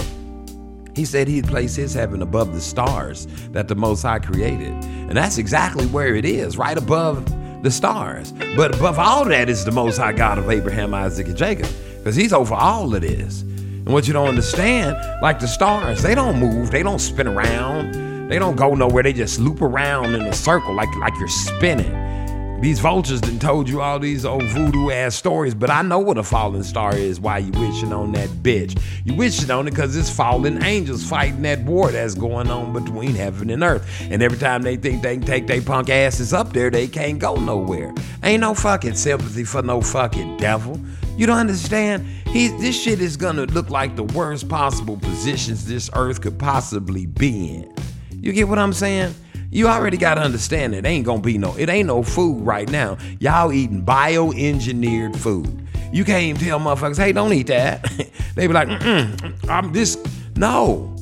He said he'd place his heaven above the stars that the Most High created. And that's exactly where it is, right above the stars. But above all that is the Most High God of Abraham, Isaac, and Jacob, because he's over all of this. And what you don't understand, like the stars, they don't move, they don't spin around, they don't go nowhere, they just loop around in a circle like, like you're spinning. These vultures done told you all these old voodoo ass stories, but I know what a falling star is. Why you wishing on that bitch? You wishing on it because it's fallen angels fighting that war that's going on between heaven and earth. And every time they think they can take their punk asses up there, they can't go nowhere. Ain't no fucking sympathy for no fucking devil. You don't understand? This shit is gonna look like the worst possible positions this earth could possibly be in. You get what I'm saying? You already gotta understand it ain't gonna be no, it ain't no food right now. Y'all eating bioengineered food. You can't even tell motherfuckers, hey, don't eat that. they be like, mm I'm this. No,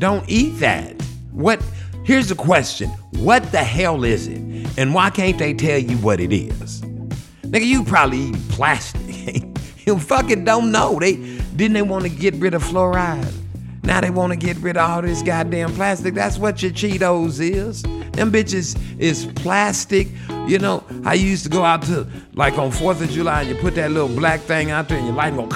don't eat that. What? Here's the question: What the hell is it, and why can't they tell you what it is? Nigga, you probably eat plastic. you fucking don't know. They didn't they want to get rid of fluoride. Now they want to get rid of all this goddamn plastic. That's what your Cheetos is. Them bitches is plastic. You know, I used to go out to like on 4th of July and you put that little black thing out there and your light go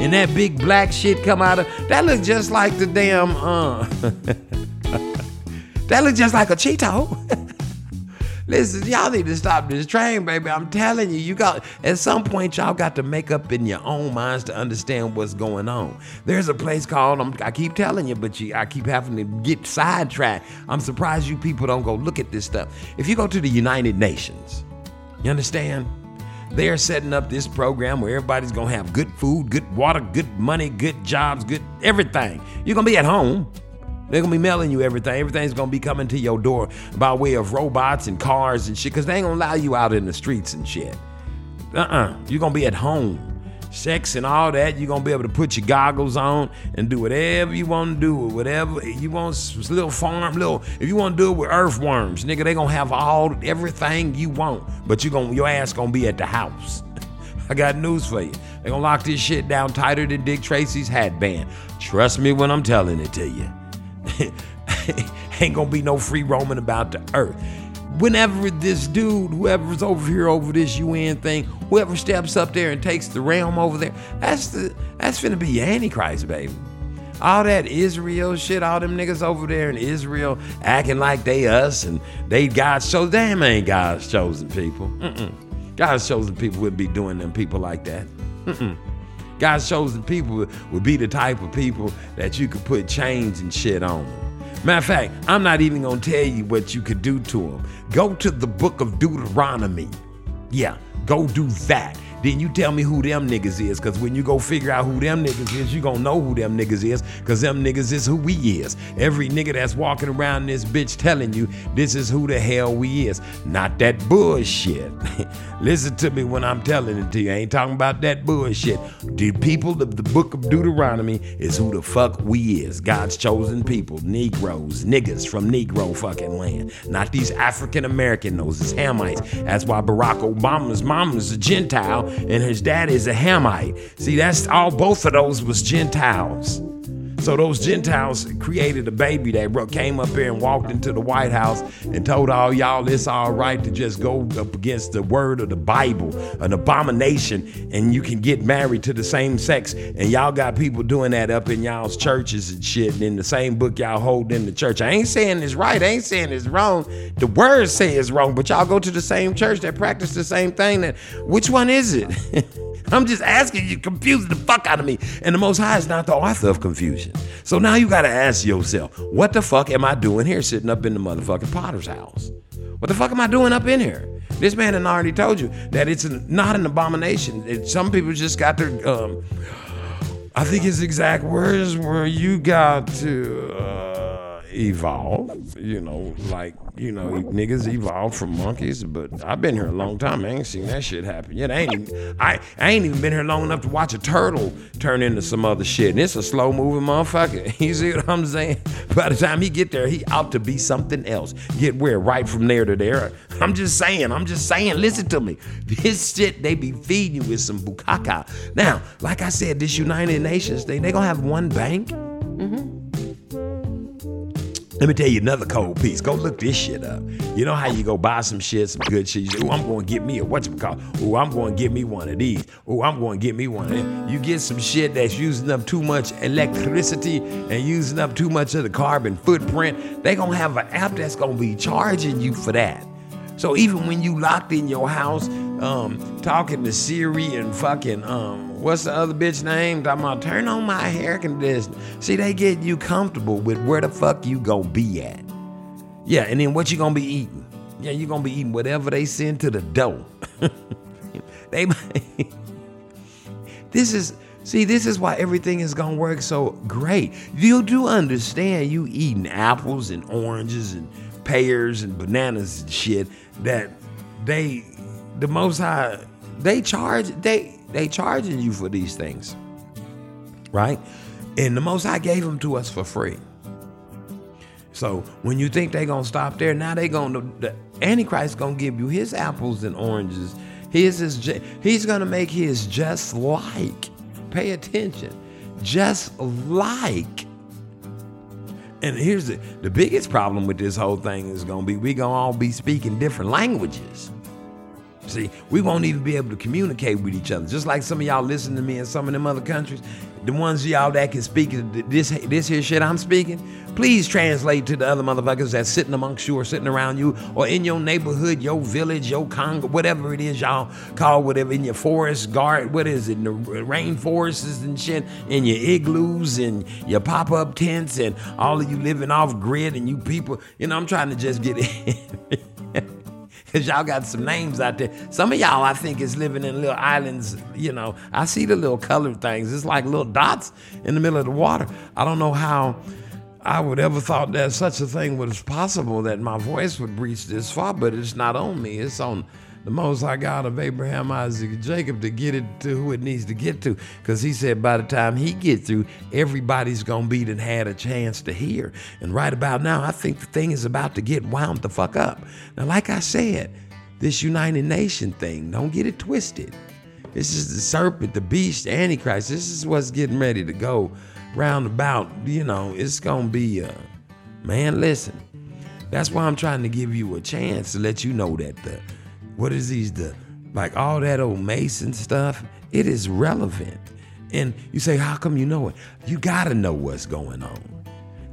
and that big black shit come out of that look just like the damn uh that look just like a Cheeto. Listen, y'all need to stop this train, baby. I'm telling you, you got at some point y'all got to make up in your own minds to understand what's going on. There's a place called I'm, I keep telling you, but you, I keep having to get sidetracked. I'm surprised you people don't go look at this stuff. If you go to the United Nations, you understand? They're setting up this program where everybody's gonna have good food, good water, good money, good jobs, good everything. You're gonna be at home. They're gonna be mailing you everything. Everything's gonna be coming to your door by way of robots and cars and shit, because they ain't gonna allow you out in the streets and shit. Uh-uh. You're gonna be at home. Sex and all that, you're gonna be able to put your goggles on and do whatever you want to do with whatever you want. Little farm, little. If you want to do it with earthworms, nigga, they gonna have all everything you want, but you gonna your ass gonna be at the house. I got news for you. They gonna lock this shit down tighter than Dick Tracy's hat band. Trust me when I'm telling it to you. Ain't gonna be no free roaming about the earth. Whenever this dude, whoever's over here over this UN thing, whoever steps up there and takes the realm over there, that's the that's finna be Antichrist, baby. All that Israel shit, all them niggas over there in Israel acting like they us and they God's chosen. Damn ain't God's chosen people. Mm-mm. God's chosen people wouldn't be doing them people like that. Mm-mm. God's chosen people would- be the type of people that you could put chains and shit on. Matter of fact, I'm not even gonna tell you what you could do to them. Go to the book of Deuteronomy. Yeah, go do that. Then you tell me who them niggas is, cause when you go figure out who them niggas is, you gonna know who them niggas is, cause them niggas is who we is. Every nigga that's walking around this bitch telling you this is who the hell we is. Not that bullshit. Listen to me when I'm telling it to you. I ain't talking about that bullshit. The people of the book of Deuteronomy is who the fuck we is. God's chosen people, Negroes, niggas from Negro fucking land. Not these African American noses, Hamites. That's why Barack Obama's mom is a Gentile and his dad is a Hamite. See, that's all both of those was Gentiles. So those Gentiles created a baby that bro- came up here and walked into the White House and told all y'all it's all right to just go up against the word of the Bible, an abomination, and you can get married to the same sex. And y'all got people doing that up in y'all's churches and shit. And in the same book y'all hold in the church. I ain't saying it's right. I ain't saying it's wrong. The word says it's wrong, but y'all go to the same church that practice the same thing. That which one is it? I'm just asking you, confusing the fuck out of me. And the Most High is not the author of confusion. So now you got to ask yourself, what the fuck am I doing here sitting up in the motherfucking Potter's house? What the fuck am I doing up in here? This man had already told you that it's not an abomination. It, some people just got their, um, I think his exact words were, you got to uh, evolve. You know, like, you know, niggas evolved from monkeys, but I've been here a long time. I ain't seen that shit happen yet. I ain't I, I ain't even been here long enough to watch a turtle turn into some other shit. And it's a slow moving motherfucker. You see what I'm saying? By the time he get there, he ought to be something else. Get where? Right from there to there. I'm just saying, I'm just saying, listen to me. This shit they be feeding you with some bukaka. Now, like I said, this United Nations thing, they gonna have one bank. Mm-hmm. Let me tell you another cold piece. Go look this shit up. You know how you go buy some shit, some good shit. You say, "Ooh, I'm going to get me a what's it called? Ooh, I'm going to get me one of these. Ooh, I'm going to get me one of them." You get some shit that's using up too much electricity and using up too much of the carbon footprint. They gonna have an app that's gonna be charging you for that. So even when you locked in your house, um, talking to Siri and fucking um, what's the other bitch name? I'm gonna turn on my hair conditioner. See, they get you comfortable with where the fuck you gonna be at. Yeah, and then what you gonna be eating? Yeah, you gonna be eating whatever they send to the door. they this is see this is why everything is gonna work so great you do understand you eating apples and oranges and pears and bananas and shit that they the most high they charge they they charging you for these things right and the most high gave them to us for free so when you think they gonna stop there, now they gonna the Antichrist gonna give you his apples and oranges. His is he's gonna make his just like. Pay attention, just like. And here's the the biggest problem with this whole thing is gonna be we gonna all be speaking different languages. See, we won't even be able to communicate with each other. Just like some of y'all listen to me in some of them other countries, the ones y'all that can speak this this here shit I'm speaking, please translate to the other motherfuckers that's sitting amongst you or sitting around you or in your neighborhood, your village, your Congo, whatever it is y'all call whatever in your forest guard, what is it, in the rainforests and shit, in your igloos and your pop-up tents and all of you living off grid and you people, you know, I'm trying to just get in. Cause y'all got some names out there. Some of y'all, I think, is living in little islands. You know, I see the little colored things. It's like little dots in the middle of the water. I don't know how I would ever thought that such a thing was possible that my voice would reach this far, but it's not on me. It's on the Most High God of Abraham, Isaac, and Jacob to get it to who it needs to get to. Because he said by the time he get through, everybody's gonna be that had a chance to hear. And right about now, I think the thing is about to get wound the fuck up. Now, like I said, this United Nation thing, don't get it twisted. This is the serpent, the beast, the Antichrist. This is what's getting ready to go round about. You know, it's gonna be, uh, man, listen. That's why I'm trying to give you a chance to let you know that the what is these the like all that old Mason stuff, it is relevant. And you say, how come you know it? You gotta know what's going on.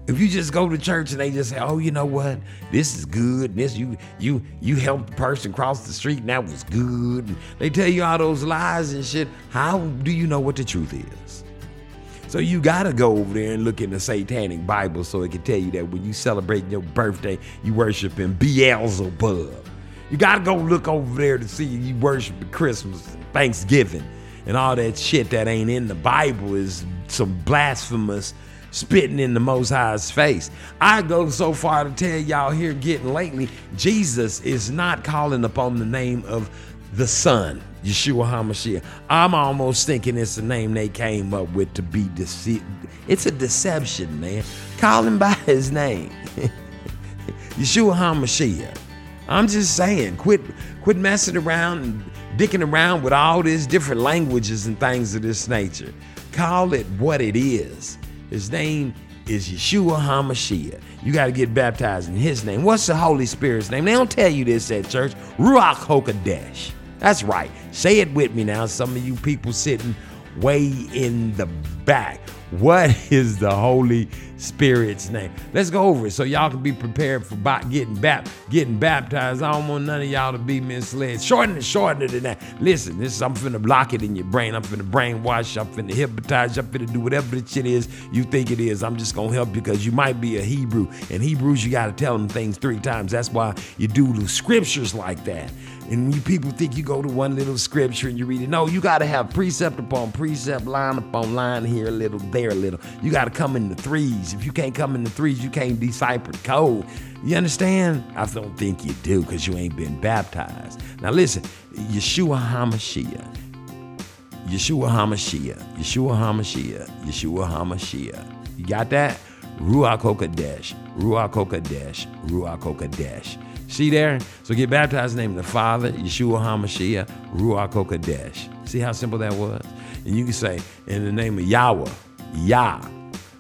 If you just go to church and they just say, "Oh, you know what? This is good. This you you you helped the person cross the street and that was good." And they tell you all those lies and shit. How do you know what the truth is? So you gotta go over there and look in the Satanic Bible so it can tell you that when you celebrate your birthday, you worshiping Beelzebub. You gotta go look over there to see you worshiping Christmas, Thanksgiving, and all that shit that ain't in the Bible is some blasphemous spitting in the Most High's face. I go so far to tell y'all here getting lately, Jesus is not calling upon the name of the Son, Yeshua HaMashiach. I'm almost thinking it's a name they came up with to be deceived. It's a deception, man. Call him by his name. Yeshua HaMashiach. I'm just saying, quit quit messing around and dicking around with all these different languages and things of this nature. Call it what it is. His name is Yeshua HaMashiach. You got to get baptized in his name. What's the Holy Spirit's name? They don't tell you this at church. Ruach HaKodesh. That's right. Say it with me now, some of you people sitting way in the back. What is the Holy Spirit's name? Let's go over it so y'all can be prepared for getting, bap- getting baptized. I don't want none of y'all to be misled. Shorten it, shorten it than that. Listen, this is, I'm finna block it in your brain. I'm finna brainwash. I'm finna hypnotize. I'm finna do whatever the shit is you think it is. I'm just gonna help you because you might be a Hebrew. And Hebrews, you gotta tell them things three times. That's why you do scriptures like that. And you people think you go to one little scripture and you read it. No, you got to have precept upon precept, line upon line, here a little, there a little. You got to come in the threes. If you can't come in the threes, you can't decipher the code. You understand? I don't think you do because you ain't been baptized. Now listen, Yeshua HaMashiach. Yeshua HaMashiach, Yeshua HaMashiach, Yeshua HaMashiach. You got that? Ruach HaKodesh, Ruach HaKodesh, Ruach HaKodesh. See there? So get baptized in the name of the Father, Yeshua HaMashiach, Ruach HaKodesh. See how simple that was? And you can say, in the name of Yahweh, Yah,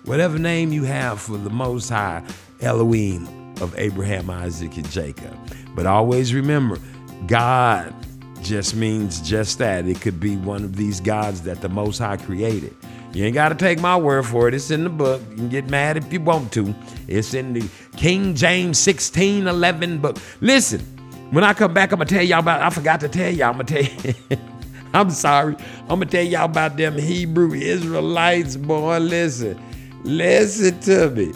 whatever name you have for the Most High, Elohim of Abraham, Isaac, and Jacob. But always remember, God just means just that. It could be one of these gods that the Most High created. You ain't got to take my word for it. It's in the book. You can get mad if you want to. It's in the King James 16 11 book. Listen, when I come back, I'm going to tell y'all about, I forgot to tell y'all, I'm going to tell you. I'm sorry. I'm going to tell y'all about them Hebrew Israelites, boy. Listen, listen to me.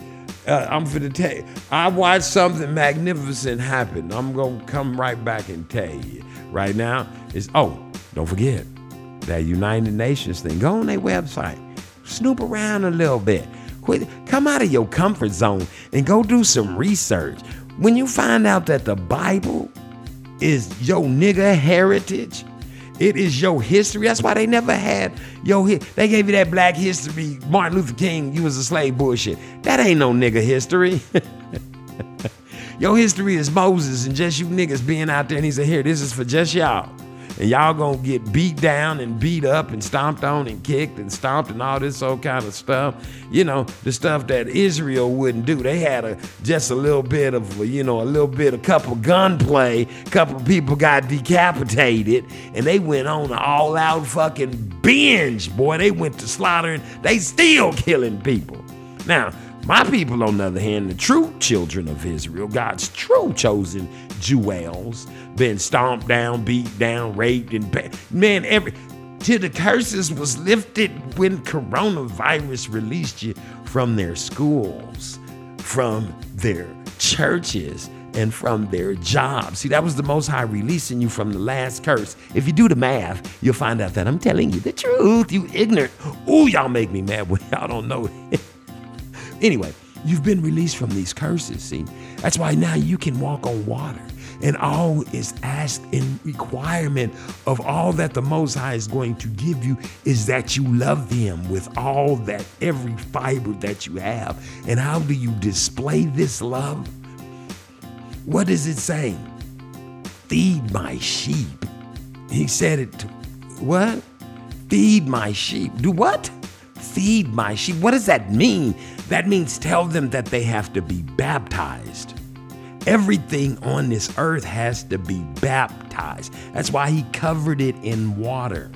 Uh, I'm for to tell you, I watched something magnificent happen. I'm to come right back and tell you. Right now, is oh, don't forget that United Nations thing. Go on their website, snoop around a little bit. Quit, come out of your comfort zone and go do some research. When you find out that the Bible is your nigga heritage, it is your history. That's why they never had hit. They gave you that black history, Martin Luther King, you was a slave bullshit. That ain't no nigga history. your history is Moses and just you niggas being out there and he said, here, this is for just y'all. And y'all gonna get beat down and beat up and stomped on and kicked and stomped and all this old kind of stuff. You know, the stuff that Israel wouldn't do. They had a just a little bit of, you know, a little bit, a couple gunplay, a couple people got decapitated, and they went on an all-out fucking binge, boy. They went to slaughtering, they still killing people. Now, my people, on the other hand, the true children of Israel, God's true chosen jewels, been stomped down, beat down, raped, and ba- man, every till the curses was lifted when coronavirus released you from their schools, from their churches, and from their jobs. See, that was the Most High releasing you from the last curse. If you do the math, you'll find out that I'm telling you the truth. You ignorant. Ooh, y'all make me mad when y'all don't know it. Anyway, you've been released from these curses, see? That's why now you can walk on water. And all is asked in requirement of all that the Most High is going to give you is that you love Him with all that, every fiber that you have. And how do you display this love? What is it saying? Feed my sheep. He said it to what? Feed my sheep. Do what? Feed my sheep. What does that mean? That means tell them that they have to be baptized. Everything on this earth has to be baptized. That's why he covered it in water.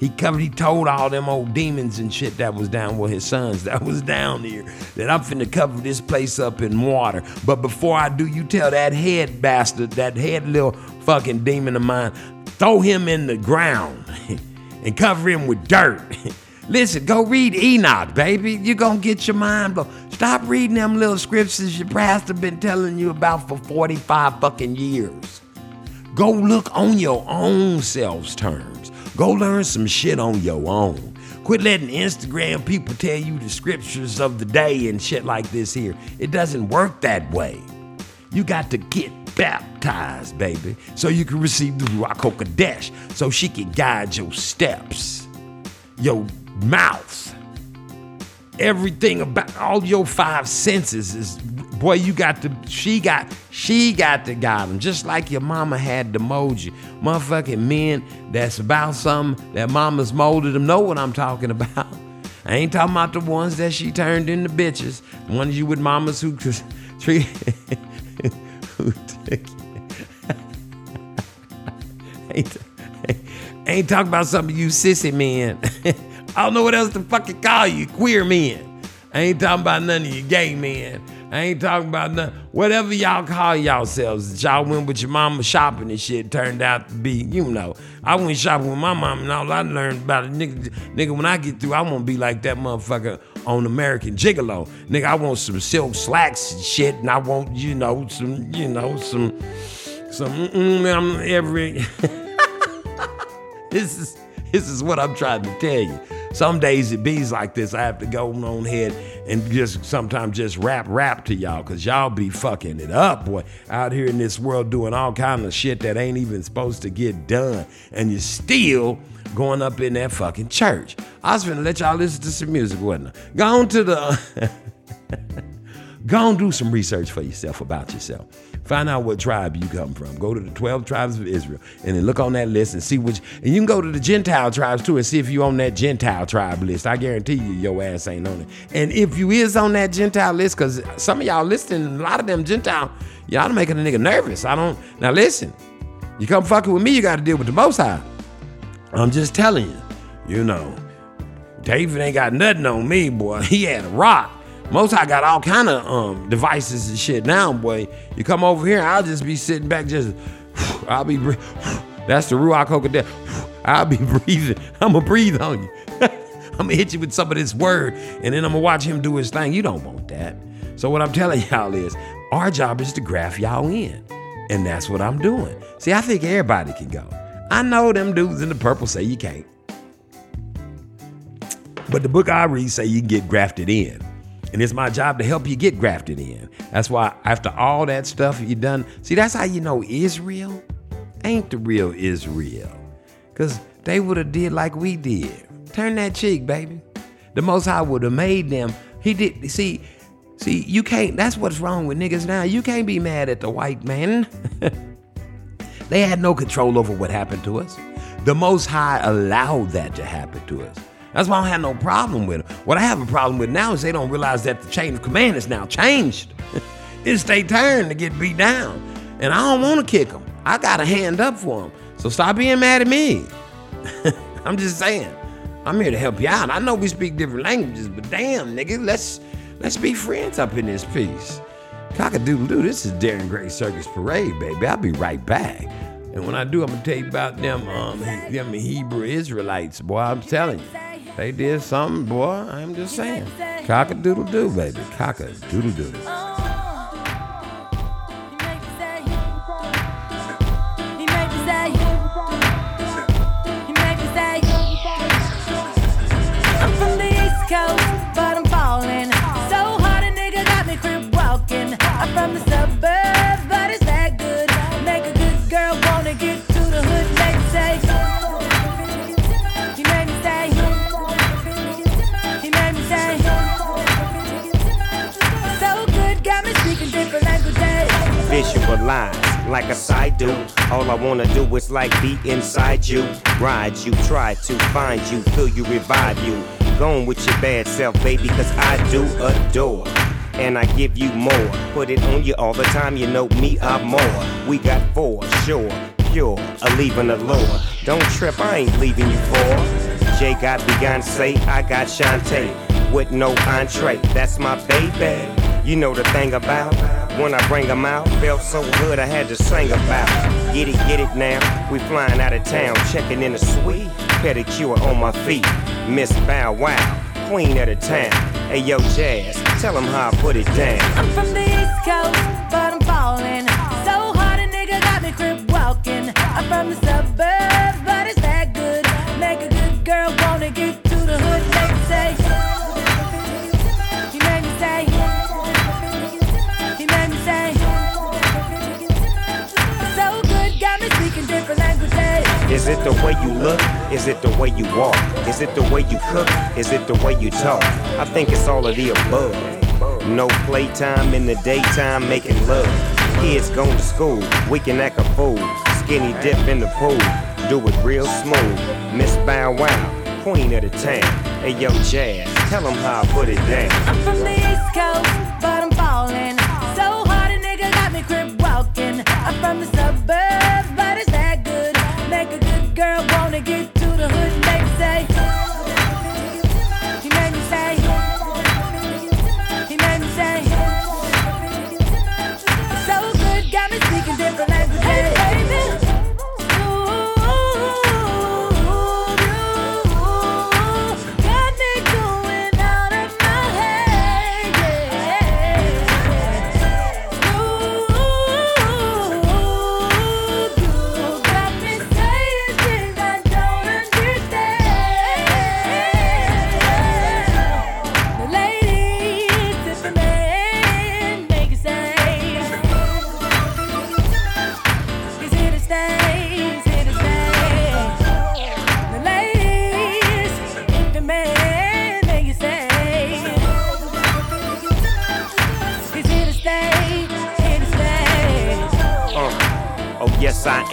He covered, he told all them old demons and shit that was down with his sons that was down here that I'm finna cover this place up in water. But before I do, you tell that head bastard, that head little fucking demon of mine, throw him in the ground and cover him with dirt. Listen, go read Enoch, baby. You're gonna get your mind blown. Stop reading them little scriptures your pastor been telling you about for 45 fucking years. Go look on your own self's terms. Go learn some shit on your own. Quit letting Instagram people tell you the scriptures of the day and shit like this here. It doesn't work that way. You got to get baptized, baby, so you can receive the Ruach HaKodesh, so she can guide your steps, your mouth, everything about all your five senses is boy you got to she got she got to guide them just like your mama had to mold you motherfucking men that's about something that mama's molded them know what i'm talking about I ain't talking about the ones that she turned into bitches. The ones you with mamas who treat. who took ain't, ain't talking about some of you sissy men. I don't know what else to fucking call you, queer men. I ain't talking about none of you gay men. I ain't talking about none, whatever y'all call yourselves. Y'all went with your mama shopping and shit. Turned out to be, you know. I went shopping with my mom and all I learned about it, nigga, nigga, when I get through, I won't be like that motherfucker on American Gigolo. Nigga, I want some silk slacks and shit, and I want, you know, some, you know, some, some, mm, I'm every. this is this is what I'm trying to tell you. Some days it bees like this. I have to go on ahead and just sometimes just rap rap to y'all because y'all be fucking it up, boy. Out here in this world doing all kind of shit that ain't even supposed to get done. And you're still going up in that fucking church. I was finna let y'all listen to some music, wasn't I? Go on to the Go and do some research for yourself about yourself. Find out what tribe you come from. Go to the 12 tribes of Israel and then look on that list and see which. And you can go to the Gentile tribes too and see if you on that Gentile tribe list. I guarantee you, your ass ain't on it. And if you is on that Gentile list, because some of y'all listening, a lot of them Gentile, y'all making a nigga nervous. I don't. Now listen, you come fucking with me, you got to deal with the Most High. I'm just telling you, you know, David ain't got nothing on me, boy. He had a rock. Most I got all kind of um devices and shit now, boy. You come over here, I'll just be sitting back, just I'll be. That's the Ruach Hakodesh. I'll be breathing. I'm gonna breathe on you. I'm gonna hit you with some of this word, and then I'm gonna watch him do his thing. You don't want that. So what I'm telling y'all is, our job is to graft y'all in, and that's what I'm doing. See, I think everybody can go. I know them dudes in the purple say you can't. But the book I read say you can get grafted in. And it's my job to help you get grafted in. That's why after all that stuff you done, see that's how you know Israel ain't the real Israel. Cause they would have did like we did. Turn that cheek, baby. The most high would have made them. He did see, see, you can't that's what's wrong with niggas now. You can't be mad at the white man. They had no control over what happened to us. The Most High allowed that to happen to us. That's why I don't have no problem with them. What I have a problem with now is they don't realize that the chain of command is now changed. it's their turn to get beat down. And I don't want to kick them. I got a hand up for them. So stop being mad at me. I'm just saying. I'm here to help you out. I know we speak different languages, but damn, nigga, let's let's be friends up in this piece. Cockadoodle doo, this is Darren Gray Circus Parade, baby. I'll be right back. And when I do, I'm gonna tell you about them um them Hebrew Israelites, boy. I'm telling you. They did something, boy. I'm just saying. Cockadoodle doo, baby. Cockadoodle doo. I'm from the East Coast, visualize like a side do. All I wanna do is like be inside you, ride you, try to find you, feel you, revive you. Going with your bad self, baby, cause I do adore. And I give you more. Put it on you all the time, you know me, I'm more. We got four, sure, pure, a leaving the Lord. Don't trip, I ain't leaving you for. Jay got Beyonce, I got Shantae. With no entree, that's my baby. You know the thing about when I bring 'em out, felt so good I had to sing about. Get it, get it now. We flying out of town, checking in the suite. Pedicure on my feet. Miss Bow Wow, queen of the town. Hey yo, Jazz, tell 'em how I put it down. I'm from the East Coast, but I'm falling. So hard a nigga got me crib walking. I'm from the suburbs, Is it the way you look? Is it the way you walk? Is it the way you cook? Is it the way you talk? I think it's all of the above. No playtime in the daytime, making love. Kids going to school, we can act a fool. Skinny dip in the pool, do it real smooth. Miss Bow Wow, queen of the town. Hey yo, Jazz, tell them how I put it down. I'm from the East Coast, but I'm falling.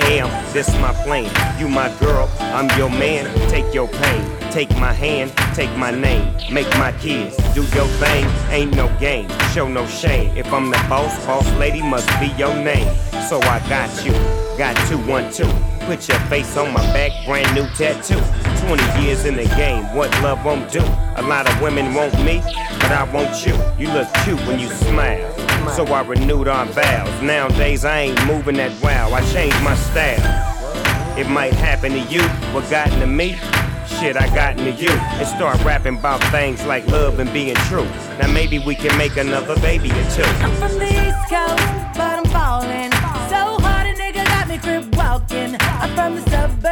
Am, this my plane. You my girl, I'm your man. Take your pain, take my hand, take my name. Make my kids do your thing, ain't no game, show no shame. If I'm the boss, boss lady must be your name. So I got you, got two one two. Put your face on my back, brand new tattoo. 20 years in the game, what love won't do. A lot of women want me, but I want you. You look cute when you smile. So I renewed our vows. Nowadays I ain't moving that wow. I changed my style. It might happen to you, what got into me? Shit, I got into you. And start rapping about things like love and being true. Now maybe we can make another baby or two. I'm from the East Coast, but I'm falling. So hard a nigga got me crib walking. I'm from the suburbs,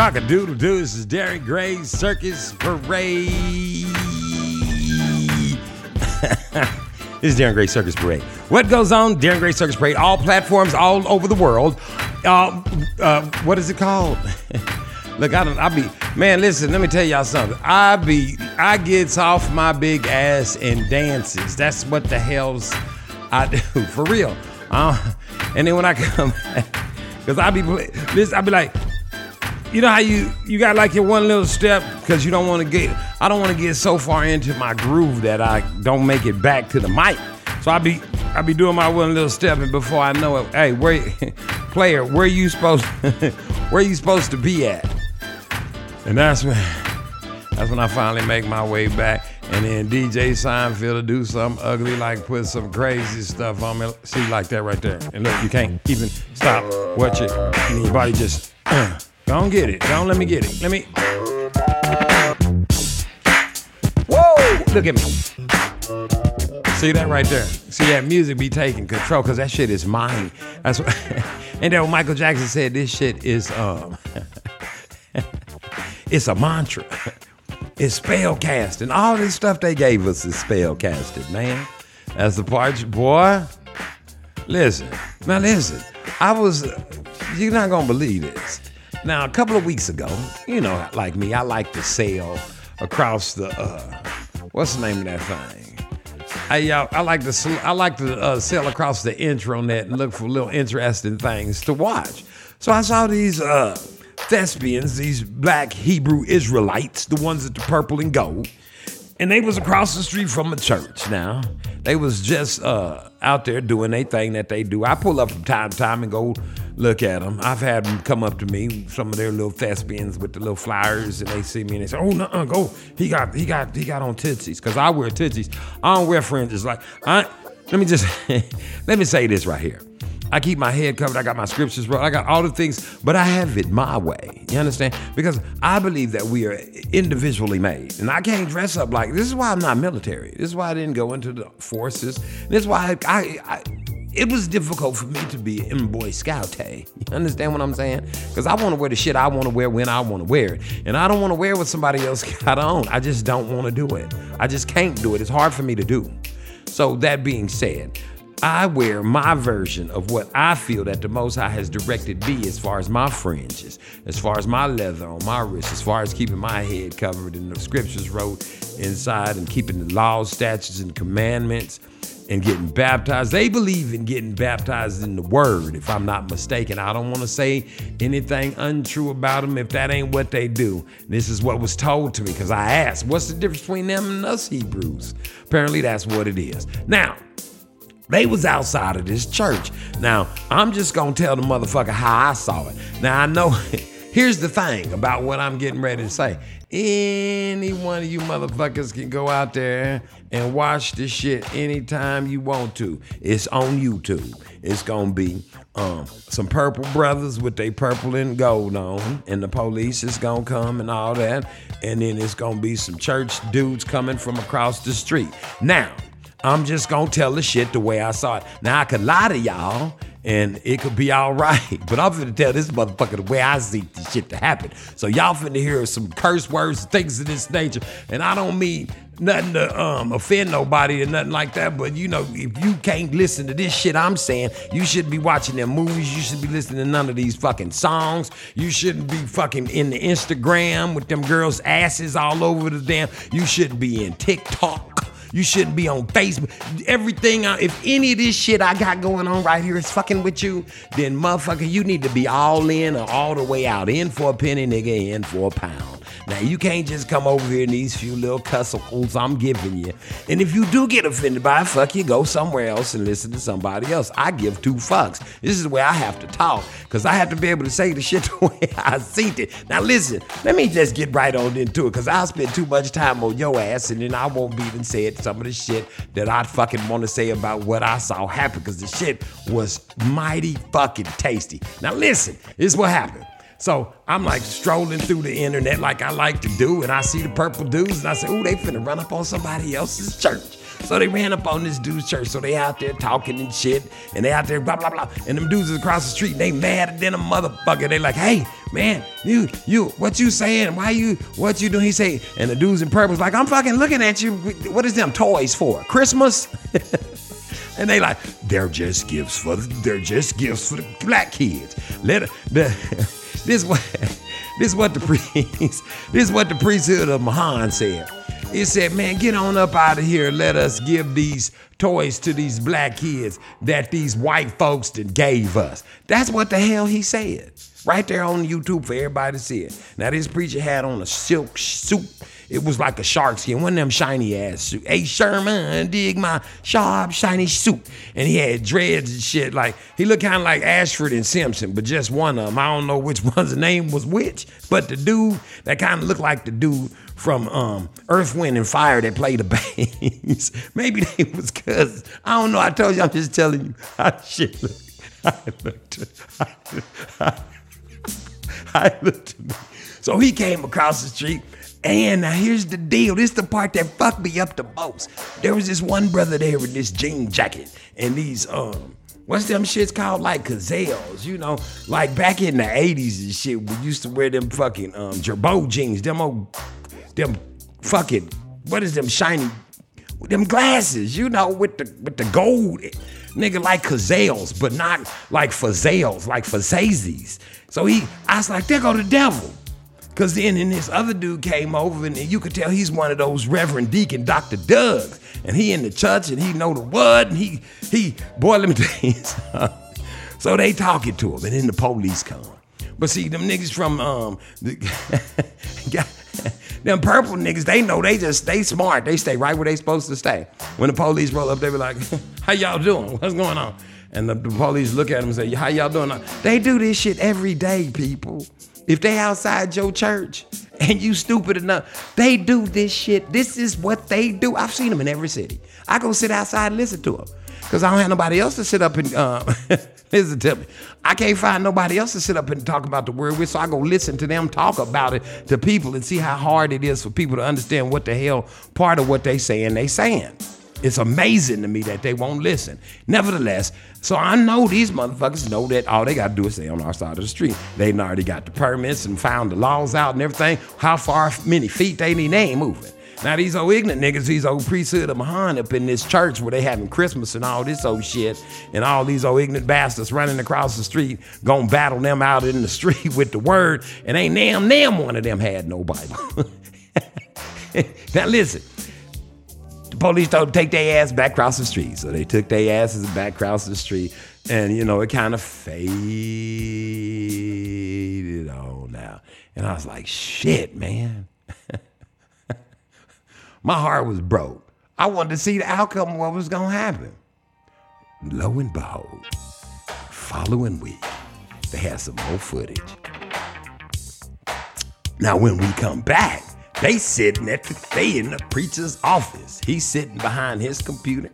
Cock-a-doodle doo. This is Darren Gray's Circus Parade. this is Darren Gray Circus Parade. What goes on? Darren Gray Circus Parade. All platforms all over the world. Uh, uh, what is it called? Look, I don't. I be man. Listen, let me tell y'all something. I be. I gets off my big ass and dances. That's what the hell's I do for real. Uh, and then when I come, because I be this, I be like, you know how you you got like your one little step because you don't want to get I don't want to get so far into my groove that I don't make it back to the mic. So I be I be doing my one little step and before I know it, hey, where player, where you supposed where you supposed to be at? And that's when that's when I finally make my way back. And then DJ Seinfeld to do something ugly, like put some crazy stuff on me. See, like that right there. And look, you can't even stop. Watch it. Your body just, don't get it. Don't let me get it. Let me. Whoa! Look at me. See that right there? See that music be taking control because that shit is mine. That's what. and then Michael Jackson said this shit is um, it's a mantra. It's spell casting. All this stuff they gave us is spell casted, man. That's the part, boy. Listen, now listen. I was, you're not gonna believe this. Now, a couple of weeks ago, you know, like me, I like to sail across the, uh, what's the name of that thing? I, uh, I like to sl- I like to uh, sail across the intranet and look for little interesting things to watch. So I saw these uh, thespians, these black Hebrew Israelites, the ones at the purple and gold, and they was across the street from a church. Now they was just uh, out there doing their thing that they do. I pull up from time to time and go look at them. I've had them come up to me, some of their little thespians with the little flyers, and they see me and they say, "Oh no, go! He got, he got, he got on tootsies." Because I wear tootsies. I don't wear fringes. Like I, let me just let me say this right here. I keep my head covered. I got my scriptures, bro. I got all the things, but I have it my way. You understand? Because I believe that we are individually made, and I can't dress up like this. Is why I'm not military. This is why I didn't go into the forces. This is why I, I, I it was difficult for me to be in Boy Scout. You understand what I'm saying? Because I want to wear the shit I want to wear when I want to wear it, and I don't want to wear what somebody else got on. I just don't want to do it. I just can't do it. It's hard for me to do. So that being said, I wear my version of what I feel that the Most High has directed me as far as my fringes, as far as my leather on my wrist, as far as keeping my head covered and the scriptures wrote inside and keeping the laws, statutes, and commandments and getting baptized. They believe in getting baptized in the word, if I'm not mistaken. I don't want to say anything untrue about them if that ain't what they do. This is what was told to me because I asked, what's the difference between them and us Hebrews? Apparently, that's what it is. Now, they was outside of this church. Now, I'm just gonna tell the motherfucker how I saw it. Now I know here's the thing about what I'm getting ready to say. Any one of you motherfuckers can go out there and watch this shit anytime you want to. It's on YouTube. It's gonna be um, some purple brothers with they purple and gold on, and the police is gonna come and all that. And then it's gonna be some church dudes coming from across the street. Now, I'm just gonna tell the shit the way I saw it. Now I could lie to y'all and it could be all right, but I'm finna tell this motherfucker the way I see this shit to happen. So y'all finna hear some curse words, things of this nature, and I don't mean nothing to um, offend nobody or nothing like that. But you know, if you can't listen to this shit I'm saying, you shouldn't be watching them movies. You should be listening to none of these fucking songs. You shouldn't be fucking in the Instagram with them girls' asses all over the damn. You shouldn't be in TikTok. You shouldn't be on Facebook. Everything, I, if any of this shit I got going on right here is fucking with you, then motherfucker, you need to be all in or all the way out. In for a penny, nigga, in for a pound. Now, you can't just come over here in these few little cussicles I'm giving you. And if you do get offended by it, fuck you, go somewhere else and listen to somebody else. I give two fucks. This is where I have to talk, because I have to be able to say the shit the way I see it. Now, listen, let me just get right on into it, because I'll spend too much time on your ass, and then I won't be even saying some of the shit that I fucking want to say about what I saw happen, because the shit was mighty fucking tasty. Now, listen, this is what happened. So I'm like strolling through the internet like I like to do, and I see the purple dudes, and I say, "Ooh, they finna run up on somebody else's church." So they ran up on this dude's church. So they out there talking and shit, and they out there blah blah blah. And them dudes is across the street, and they madder than a motherfucker. They like, "Hey, man, you you what you saying? Why you what you doing?" He say, and the dudes in purple's like, "I'm fucking looking at you. What is them toys for? Christmas?" And they like, they're just gifts for the, they're just gifts for the black kids. Let the this what this what the priest this is what the priesthood of Mahan said. It said, man, get on up out of here. Let us give these toys to these black kids that these white folks that gave us. That's what the hell he said. Right there on YouTube for everybody to see it. Now this preacher had on a silk suit. It was like a shark skin, one of them shiny ass suit. Hey Sherman, dig my sharp, shiny suit. And he had dreads and shit. Like he looked kind of like Ashford and Simpson, but just one of them. I don't know which one's name was which, but the dude that kind of looked like the dude from um, Earth, Wind, and Fire that played the bass. Maybe they was cousins. I don't know. I told you, I'm just telling you how shit looked. I looked. I, I looked at me. So he came across the street. And now here's the deal. This is the part that fucked me up the most. There was this one brother there with this jean jacket and these um what's them shits called like gazelles, you know, like back in the 80s and shit, we used to wear them fucking um Girbaud jeans, them old them fucking what is them shiny them glasses, you know, with the with the gold. Nigga like gazelles, but not like fazales, like fazazes. So he, I was like, there go the devil. Cause then and this other dude came over and you could tell he's one of those Reverend Deacon Dr. Doug. And he in the church and he know the word and he he boy let me tell you something. So they talking to him and then the police come. But see them niggas from um the, them purple niggas, they know they just they smart. They stay right where they supposed to stay. When the police roll up, they be like, "How y'all doing? What's going on?" And the, the police look at them and say, "How y'all doing?" They do this shit every day, people. If they outside your church and you stupid enough, they do this shit. This is what they do. I've seen them in every city. I go sit outside and listen to them because I don't have nobody else to sit up and uh, listen to me. I can't find nobody else to sit up and talk about the word with, so I go listen to them talk about it to people and see how hard it is for people to understand what the hell part of what they saying they saying. It's amazing to me that they won't listen. Nevertheless, so I know these motherfuckers know that all they got to do is stay on our side of the street. They already got the permits and found the laws out and everything. How far, many feet they need, they ain't moving. Now these old ignorant niggas, these old priesthood of Mahan up in this church where they having Christmas and all this old shit, and all these old ignorant bastards running across the street, gonna battle them out in the street with the word, and ain't damn damn one of them had no Bible. now listen, police told take their ass back across the street. So they took their asses back across the street. And, you know, it kind of faded on now. And I was like, shit, man. My heart was broke. I wanted to see the outcome of what was going to happen. Lo and behold, following week, they had some more footage. Now, when we come back, they sitting at the they in the preacher's office. He's sitting behind his computer.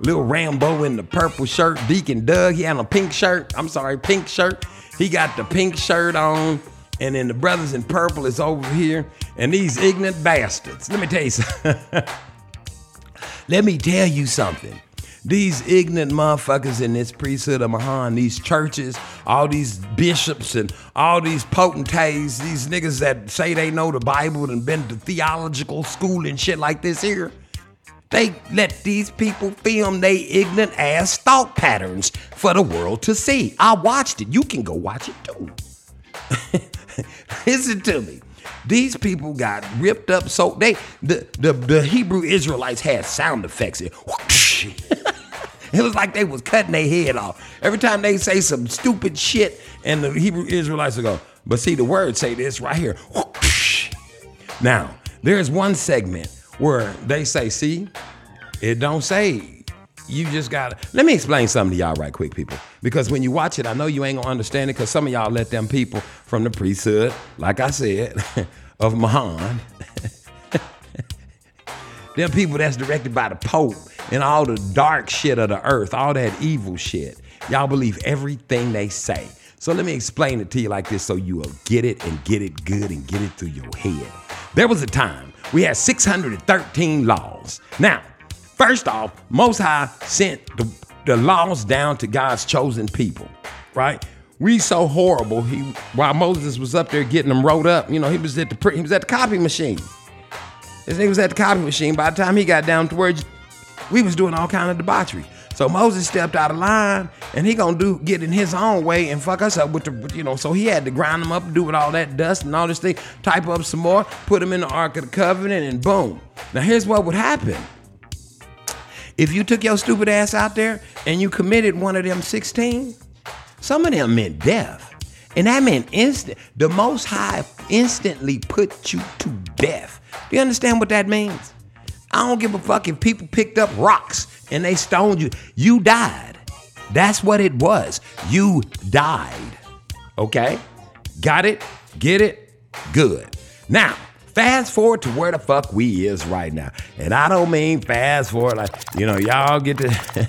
Little Rambo in the purple shirt. Deacon Doug, he had a pink shirt. I'm sorry, pink shirt. He got the pink shirt on. And then the brothers in purple is over here. And these ignorant bastards. Let me tell you something. Let me tell you something. These ignorant motherfuckers in this priesthood of Mahan, these churches, all these bishops and all these potentates, these niggas that say they know the Bible and been to theological school and shit like this here, they let these people film they ignorant ass thought patterns for the world to see. I watched it. You can go watch it too. Listen to me. These people got ripped up so they the the, the Hebrew Israelites had sound effects. Whoosh. it was like they was cutting their head off. Every time they say some stupid shit, and the Hebrew Israelites will go, but see the words say this right here. Now, there's one segment where they say, see, it don't say you just gotta let me explain something to y'all right quick people because when you watch it i know you ain't gonna understand it because some of y'all let them people from the priesthood like i said of mahan them people that's directed by the pope and all the dark shit of the earth all that evil shit y'all believe everything they say so let me explain it to you like this so you will get it and get it good and get it through your head there was a time we had 613 laws now First off, Most High sent the, the laws down to God's chosen people, right? We so horrible. He while Moses was up there getting them wrote up, you know, he was at the he was at the copy machine. This nigga was at the copy machine. By the time he got down to where we was doing all kind of debauchery. So Moses stepped out of line, and he gonna do get in his own way and fuck us up with the, you know. So he had to grind them up, do with all that dust and all this thing, type up some more, put them in the Ark of the Covenant, and boom. Now here's what would happen. If you took your stupid ass out there and you committed one of them 16, some of them meant death. And that meant instant. The Most High instantly put you to death. Do you understand what that means? I don't give a fuck if people picked up rocks and they stoned you. You died. That's what it was. You died. Okay? Got it? Get it? Good. Now, Fast forward to where the fuck we is right now. And I don't mean fast forward like, you know, y'all get to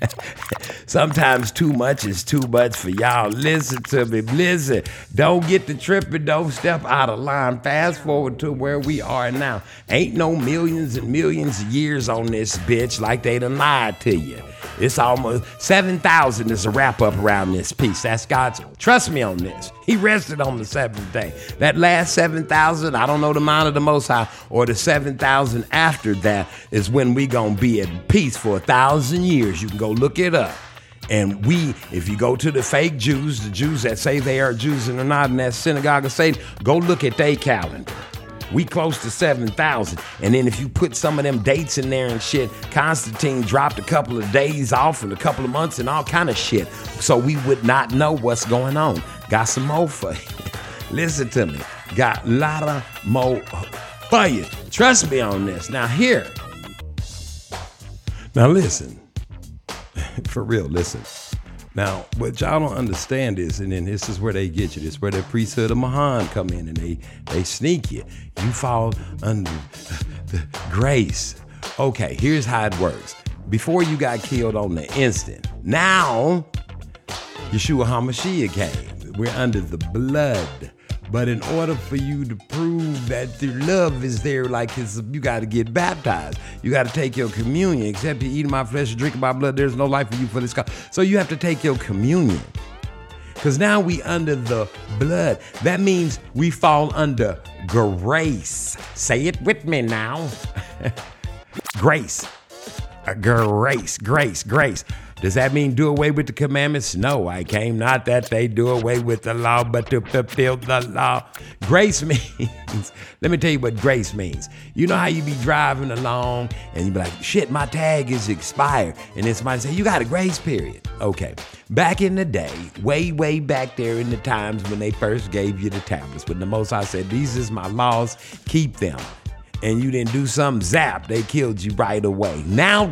Sometimes too much is too much for y'all. Listen to me. Listen. Don't get the tripping. Don't step out of line. Fast forward to where we are now. Ain't no millions and millions of years on this bitch like they done lied to you. It's almost 7,000 is a wrap up around this piece. That's God's. Trust me on this. He rested on the seventh day. That last 7,000, I don't know the mind of the Most High, or the 7,000 after that is when we going to be at peace for a thousand years. You can go look it up. And we, if you go to the fake Jews, the Jews that say they are Jews and are not in that synagogue of Satan, go look at their calendar. We close to 7,000. And then if you put some of them dates in there and shit, Constantine dropped a couple of days off and a couple of months and all kind of shit. So we would not know what's going on. Got some more for you. Listen to me. Got a lot of more for you. Trust me on this. Now here. Now listen. For real, listen. Now, what y'all don't understand is, and then this is where they get you. This is where the priesthood of Mahan come in and they they sneak you. You fall under the grace. Okay, here's how it works. Before you got killed on the instant, now Yeshua HaMashiach came. We're under the blood. But in order for you to prove that the love is there, like it's, you got to get baptized. You got to take your communion. Except you eat my flesh and drink my blood, there's no life for you for this God. So you have to take your communion. Because now we under the blood. That means we fall under grace. Say it with me now. grace. Uh, grace, grace, grace. Does that mean do away with the commandments? No, I came not that they do away with the law, but to fulfill the law. Grace means, let me tell you what grace means. You know how you be driving along and you be like, shit, my tag is expired. And then somebody say, you got a grace period. Okay. Back in the day, way, way back there in the times when they first gave you the tablets, when the Most High said, these is my laws, keep them and you didn't do something, zap, they killed you right away. Now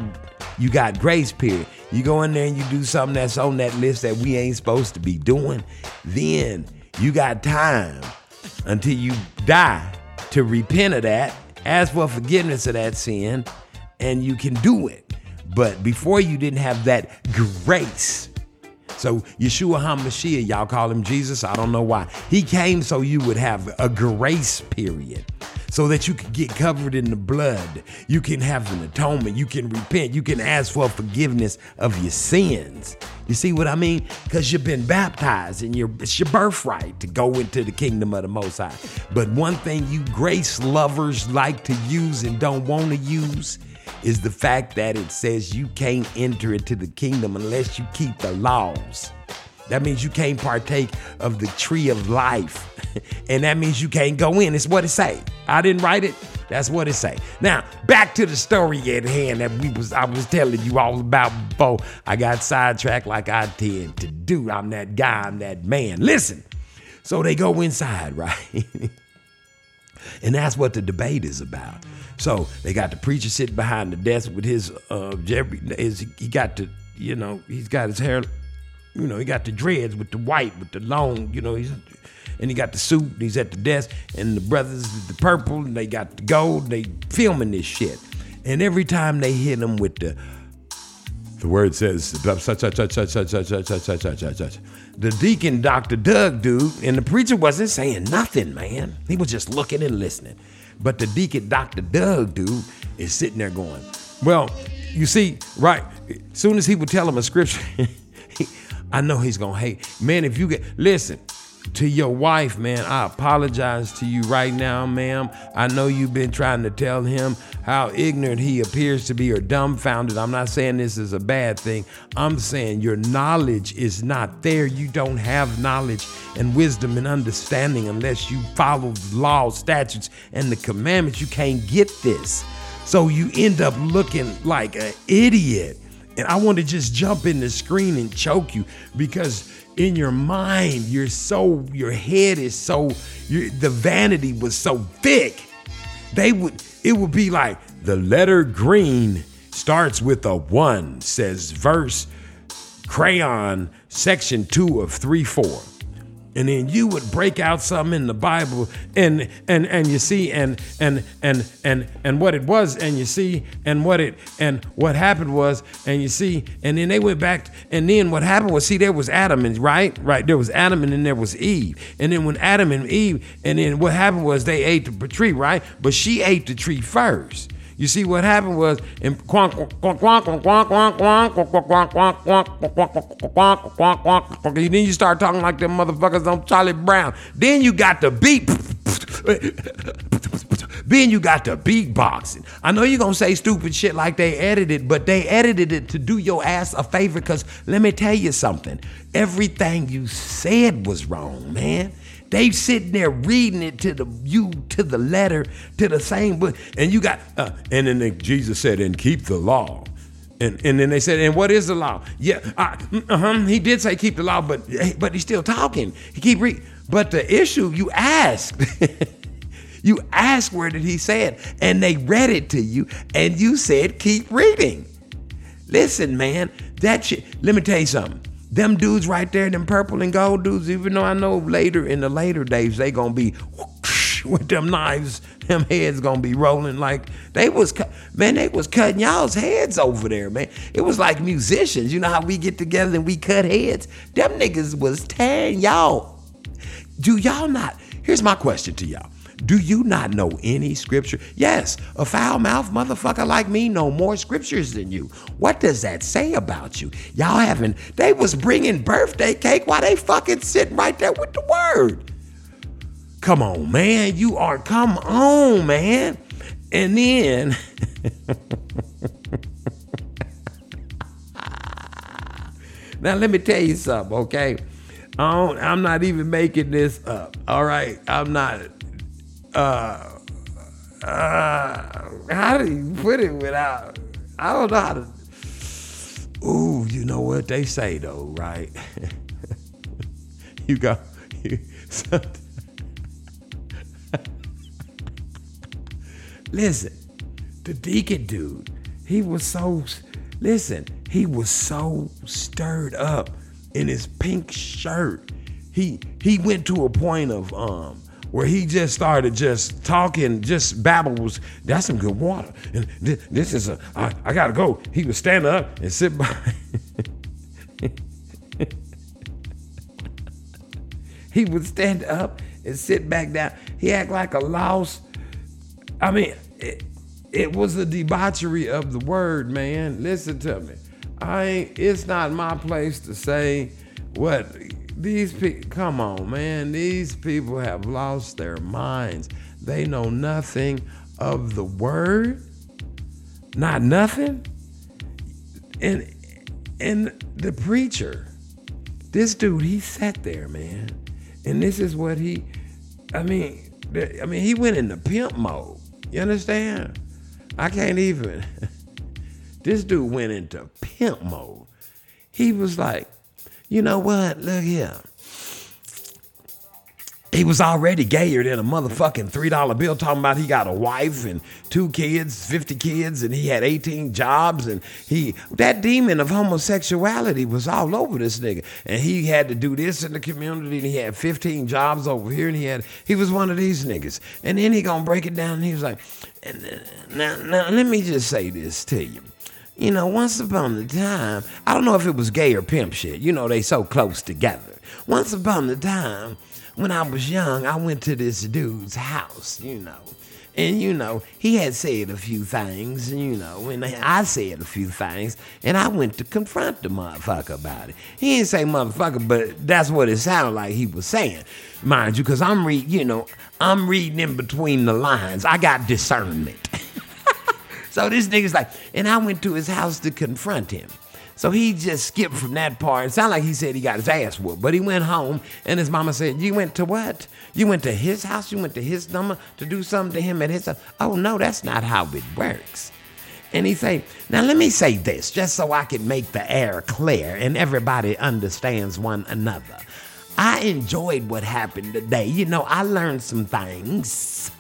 you got grace period. You go in there and you do something that's on that list that we ain't supposed to be doing, then you got time until you die to repent of that, ask for forgiveness of that sin, and you can do it. But before you didn't have that grace. So Yeshua HaMashiach, y'all call him Jesus. I don't know why. He came so you would have a grace period. So that you can get covered in the blood. You can have an atonement. You can repent. You can ask for forgiveness of your sins. You see what I mean? Because you've been baptized and you're, it's your birthright to go into the kingdom of the Most High. But one thing you grace lovers like to use and don't want to use is the fact that it says you can't enter into the kingdom unless you keep the laws. That means you can't partake of the tree of life. and that means you can't go in. It's what it say. I didn't write it. That's what it say. Now, back to the story at hand that we was I was telling you all about before I got sidetracked like I tend to do. I'm that guy, I'm that man. Listen. So they go inside, right? And that's what the debate is about. So they got the preacher sitting behind the desk with his uh his, he got the you know, he's got his hair you know, he got the dreads with the white, with the long, you know, he's and he got the suit, and he's at the desk, and the brothers the purple, and they got the gold, they filming this shit. And every time they hit him with the the word says such such such such such such such such such such such. The deacon, Dr. Doug, dude, and the preacher wasn't saying nothing, man. He was just looking and listening. But the deacon, Dr. Doug, dude, is sitting there going, Well, you see, right, soon as he would tell him a scripture, I know he's gonna hate. Man, if you get listen to your wife, man, I apologize to you right now, ma'am. I know you've been trying to tell him how ignorant he appears to be or dumbfounded. I'm not saying this is a bad thing. I'm saying your knowledge is not there. You don't have knowledge and wisdom and understanding unless you follow the law, statutes, and the commandments. You can't get this. So you end up looking like an idiot. And I want to just jump in the screen and choke you because in your mind, you're so, your head is so, the vanity was so thick. They would, it would be like the letter green starts with a one, says verse crayon, section two of three four and then you would break out something in the Bible, and and and you see, and and and and and what it was, and you see, and what it and what happened was, and you see, and then they went back, and then what happened was, see, there was Adam and right, right, there was Adam, and then there was Eve, and then when Adam and Eve, and then what happened was they ate the tree, right, but she ate the tree first. You see, what happened was, and then you start talking like them motherfuckers on Charlie Brown. Then you got the beat. Then you got the beatboxing. I know you're gonna say stupid shit like they edited, but they edited it to do your ass a favor. Cause let me tell you something. Everything you said was wrong, man. They sitting there reading it to the you to the letter to the same book, and you got uh, and then they, Jesus said, "And keep the law." And, and then they said, and what is the law? Yeah, I, uh huh. He did say keep the law, but but he's still talking. He keep reading. But the issue you asked, you asked where did he say it, and they read it to you, and you said keep reading. Listen, man, that shit. Let me tell you something. Them dudes right there, them purple and gold dudes. Even though I know later in the later days they gonna be whoosh with them knives, them heads gonna be rolling like they was. Cu- man, they was cutting y'all's heads over there, man. It was like musicians. You know how we get together and we cut heads. Them niggas was tearing y'all. Do y'all not? Here's my question to y'all. Do you not know any scripture? Yes, a foul mouth motherfucker like me know more scriptures than you. What does that say about you? Y'all haven't, they was bringing birthday cake while they fucking sitting right there with the word. Come on, man. You are, come on, man. And then, now let me tell you something, okay? I I'm not even making this up, all right? I'm not, uh, uh, how do you put it without, I don't know how to, ooh, you know what they say though, right? you go, you, Listen, the deacon dude, he was so, listen, he was so stirred up in his pink shirt. He he went to a point of um where he just started just talking, just babbles. That's some good water. And thi- this is a, I, I gotta go. He would stand up and sit by. he would stand up and sit back down. He act like a lost I mean, it, it was a debauchery of the word, man. Listen to me. I it's not my place to say what these people, come on, man. These people have lost their minds. They know nothing of the word, not nothing. And, and the preacher, this dude, he sat there, man. And this is what he, I mean, I mean, he went into pimp mode. You understand? I can't even. this dude went into pimp mode. He was like, you know what? Look here. He was already gayer than a motherfucking $3 bill talking about he got a wife and two kids, 50 kids, and he had 18 jobs. And he, that demon of homosexuality was all over this nigga. And he had to do this in the community and he had 15 jobs over here and he had, he was one of these niggas. And then he gonna break it down and he was like, uh, now, now let me just say this to you. You know, once upon a time, I don't know if it was gay or pimp shit. You know, they so close together. Once upon a time, when I was young, I went to this dude's house, you know. And, you know, he had said a few things, you know, and I said a few things, and I went to confront the motherfucker about it. He didn't say motherfucker, but that's what it sounded like he was saying, mind you, because I'm reading, you know, I'm reading in between the lines. I got discernment. So this nigga's like, and I went to his house to confront him. So he just skipped from that part. It sounded like he said he got his ass whooped, but he went home and his mama said, You went to what? You went to his house? You went to his number to do something to him at his house? Oh no, that's not how it works. And he say, Now let me say this, just so I can make the air clear and everybody understands one another. I enjoyed what happened today. You know, I learned some things.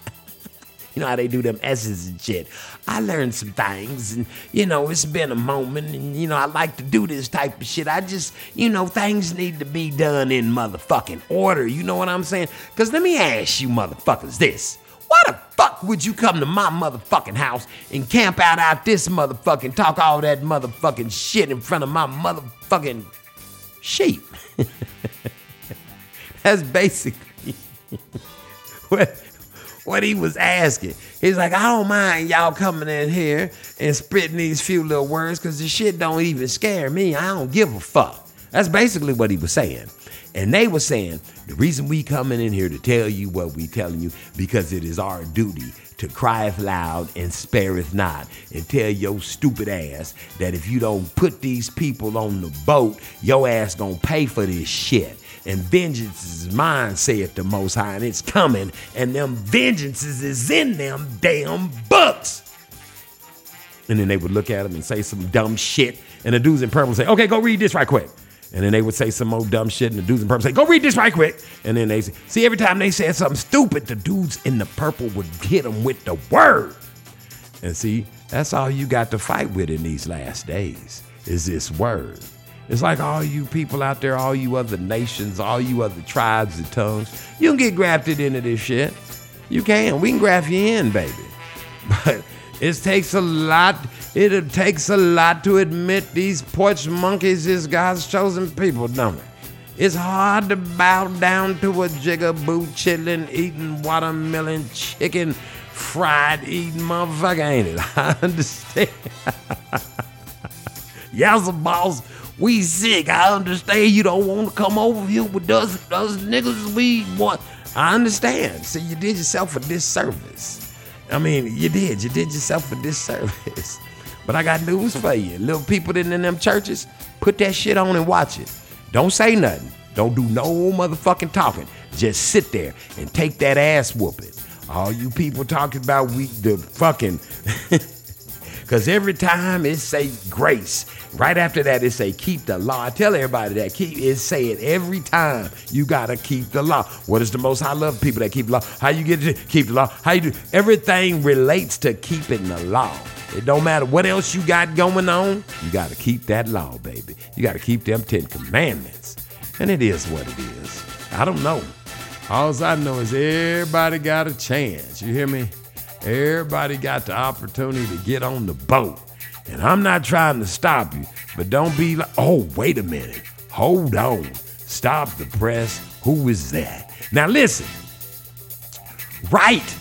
You know how they do them S's and shit. I learned some things, and you know, it's been a moment, and you know, I like to do this type of shit. I just, you know, things need to be done in motherfucking order. You know what I'm saying? Because let me ask you, motherfuckers, this. Why the fuck would you come to my motherfucking house and camp out out this motherfucking talk all that motherfucking shit in front of my motherfucking sheep? That's basically what what he was asking. He's like, I don't mind y'all coming in here and spitting these few little words because the shit don't even scare me. I don't give a fuck. That's basically what he was saying. And they were saying, the reason we coming in here to tell you what we telling you, because it is our duty to crieth loud and spareth not, and tell your stupid ass that if you don't put these people on the boat, your ass gonna pay for this shit. And vengeance is mine, saith the Most High, and it's coming, and them vengeances is in them damn books. And then they would look at him and say some dumb shit, and the dudes in purple say, "Okay, go read this right quick." And then they would say some more dumb shit, and the dudes in purple say, "Go read this right quick." And then they say, see every time they said something stupid, the dudes in the purple would hit them with the word. And see, that's all you got to fight with in these last days is this word. It's like all you people out there, all you other nations, all you other tribes and tongues, you can get grafted into this shit. You can. We can graft you in, baby. But it takes a lot. It takes a lot to admit these porch monkeys is God's chosen people, don't it? It's hard to bow down to a jigaboo chillin', eating watermelon chicken, fried eating motherfucker, ain't it? I understand. Yowza boss, we sick. I understand you don't want to come over here with us, us niggas. We want. I understand. See, you did yourself a disservice. I mean, you did. You did yourself a disservice. But I got news for you. Little people in, in them churches, put that shit on and watch it. Don't say nothing. Don't do no motherfucking talking. Just sit there and take that ass whooping. All you people talking about we the fucking Cause every time it say grace, right after that it say keep the law. I tell everybody that keep it say it every time. You gotta keep the law. What is the most I love people that keep the law? How you get to keep the law? How you do everything relates to keeping the law. It don't matter what else you got going on. You gotta keep that law, baby. You gotta keep them Ten Commandments. And it is what it is. I don't know. All I know is everybody got a chance. You hear me? Everybody got the opportunity to get on the boat. And I'm not trying to stop you, but don't be like, oh, wait a minute. Hold on. Stop the press. Who is that? Now listen. Right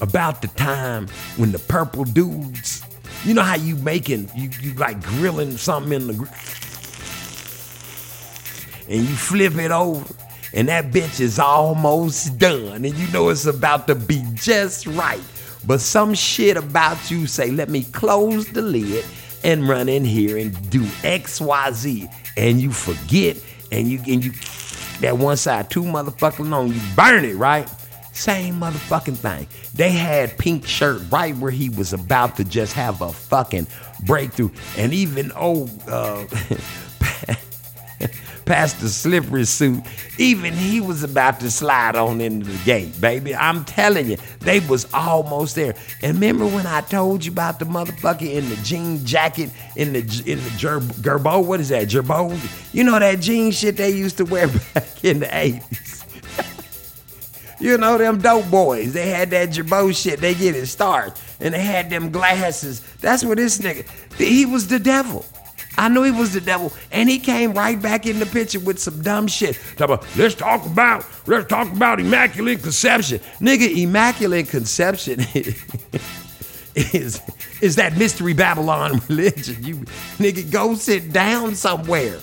about the time when the purple dudes, you know how you making, you, you like grilling something in the and you flip it over and that bitch is almost done and you know it's about to be just right but some shit about you say let me close the lid and run in here and do xyz and you forget and you and you that one side too motherfucking long you burn it right? Same motherfucking thing. They had pink shirt right where he was about to just have a fucking breakthrough. And even old uh past the slippery suit. Even he was about to slide on into the gate, baby. I'm telling you, they was almost there. And remember when I told you about the motherfucker in the jean jacket in the in the ger- Girbaud? What is that? Girbaud? You know that jean shit they used to wear back in the 80s. You know them dope boys. They had that Girbaud shit. They get it started, and they had them glasses. That's what this nigga. He was the devil. I knew he was the devil, and he came right back in the picture with some dumb shit. Talk about, let's talk about, let's talk about immaculate conception, nigga. Immaculate conception is is that mystery Babylon religion. You nigga, go sit down somewhere.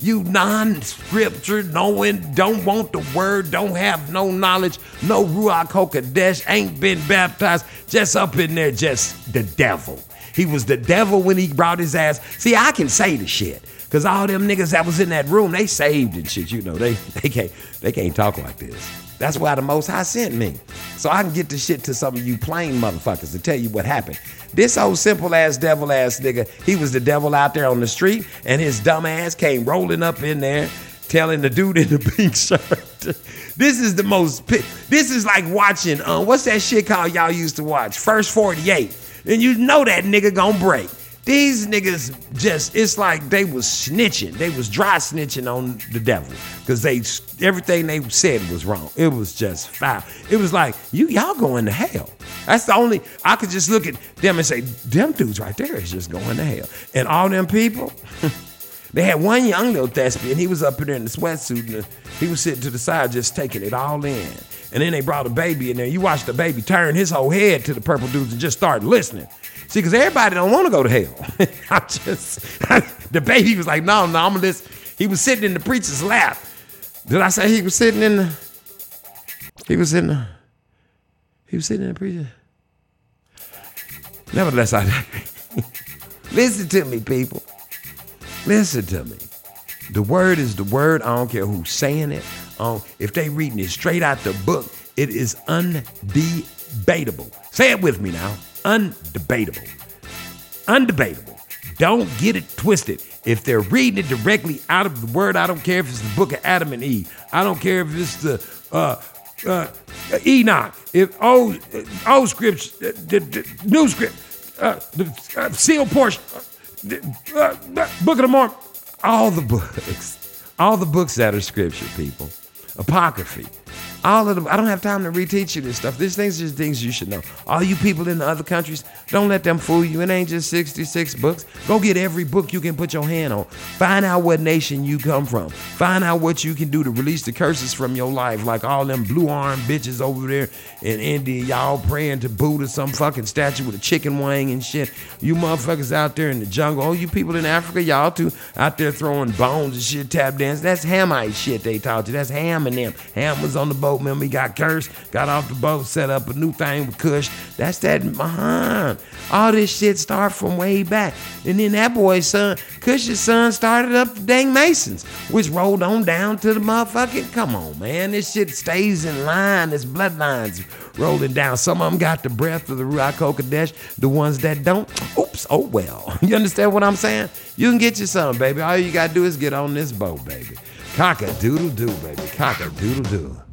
You non-scripture, knowing, don't want the word, don't have no knowledge, no Ruach HaKodesh, ain't been baptized, just up in there, just the devil. He was the devil when he brought his ass. See, I can say the shit. Cause all them niggas that was in that room, they saved and shit. You know, they they can't they can't talk like this. That's why the Most High sent me, so I can get the shit to some of you plain motherfuckers to tell you what happened. This old simple ass devil ass nigga, he was the devil out there on the street, and his dumb ass came rolling up in there, telling the dude in the pink shirt. this is the most. This is like watching. Uh, what's that shit called? Y'all used to watch First Forty Eight, and you know that nigga gonna break. These niggas just, it's like they was snitching. They was dry snitching on the devil. Cause they, everything they said was wrong. It was just foul. It was like, you, y'all going to hell. That's the only, I could just look at them and say, them dudes right there is just going to hell. And all them people, they had one young little thespian. He was up in there in the sweatsuit and he was sitting to the side just taking it all in. And then they brought a baby in there. You watched the baby turn his whole head to the purple dudes and just start listening. See, because everybody don't want to go to hell. I just, the baby was like, no, no, I'm gonna listen. He was sitting in the preacher's lap. Did I say he was sitting in the, he was in the, he was sitting in the preacher. Nevertheless, I, listen to me, people. Listen to me. The word is the word. I don't care who's saying it. Um, if they reading it straight out the book, it is undebatable. Say it with me now. Undebatable. Undebatable. Don't get it twisted. If they're reading it directly out of the word, I don't care if it's the book of Adam and Eve. I don't care if it's the uh, uh, Enoch. If old, old scripts, uh, the, new script, uh, the uh, seal portion, uh, book of the Mormon, all the books, all the books that are scripture, people, apocryphy, All of them. I don't have time to reteach you this stuff. These things are just things you should know. All you people in the other countries, don't let them fool you. It ain't just 66 books. Go get every book you can put your hand on. Find out what nation you come from. Find out what you can do to release the curses from your life. Like all them blue armed bitches over there in India, y'all praying to Buddha, some fucking statue with a chicken wing and shit. You motherfuckers out there in the jungle. Oh, you people in Africa, y'all too out there throwing bones and shit, tap dance. That's Hamite shit they taught you. That's Ham and them. Ham was on the boat, remember? He got cursed, got off the boat, set up a new thing with Kush. That's that Mahan. All this shit start from way back. And then that boy's son, Kush's son, started up the dang Masons, which rolled on down to the motherfucking. Come on, man. This shit stays in line. This bloodlines rolling down. Some of them got the breath of the Ruach Kodesh. The ones that don't, oops, oh well. You understand what I'm saying? You can get you some, baby. All you gotta do is get on this boat, baby. Cock a doodle doo, baby. Cock a doodle doo.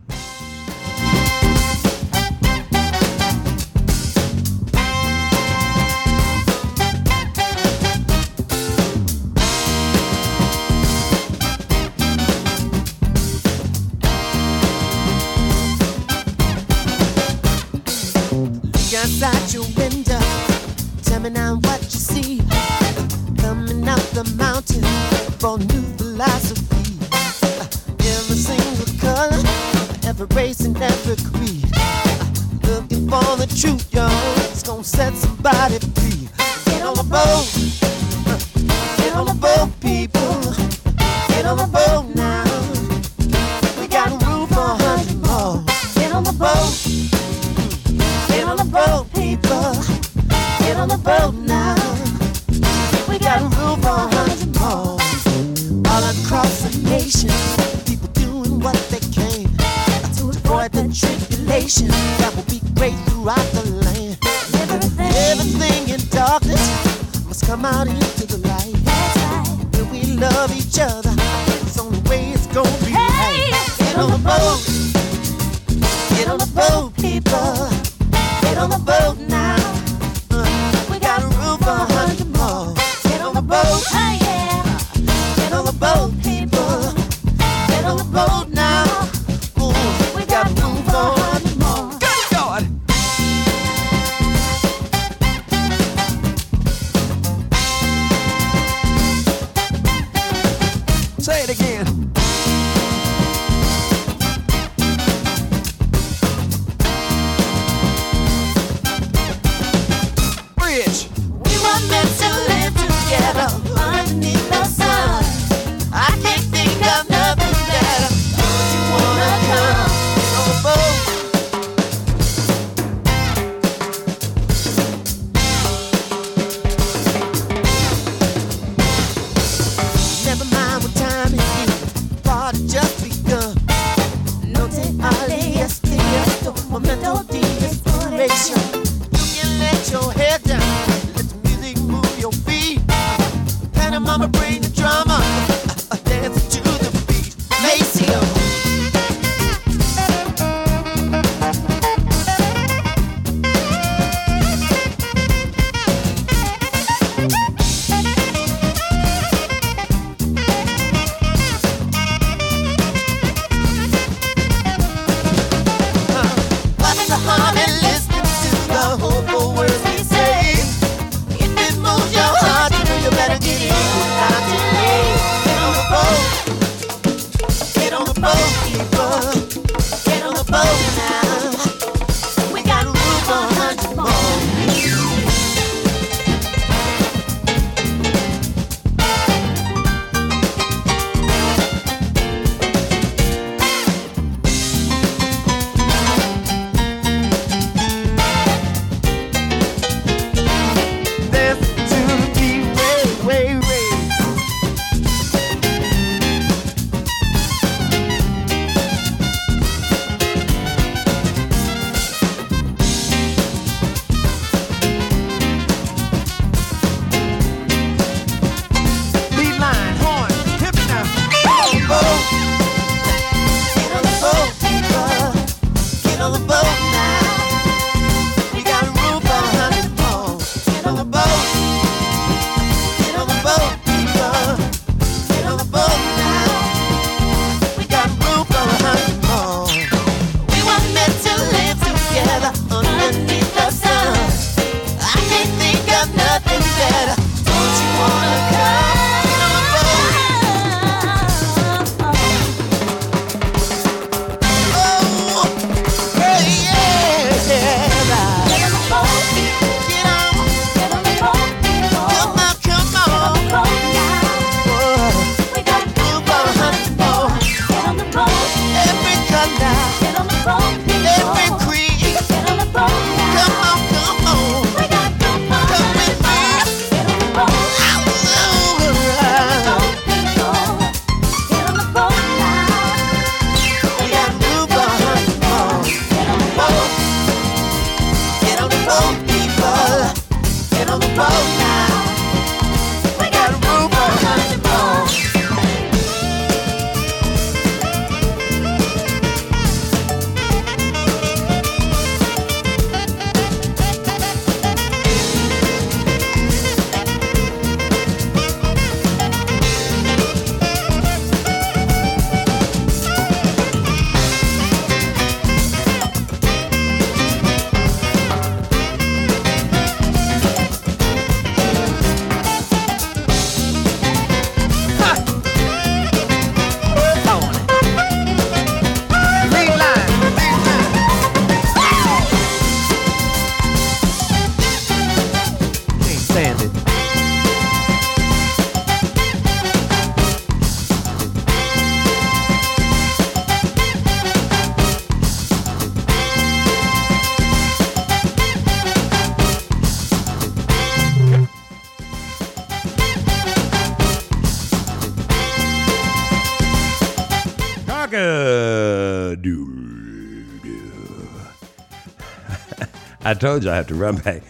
Told you I have to run back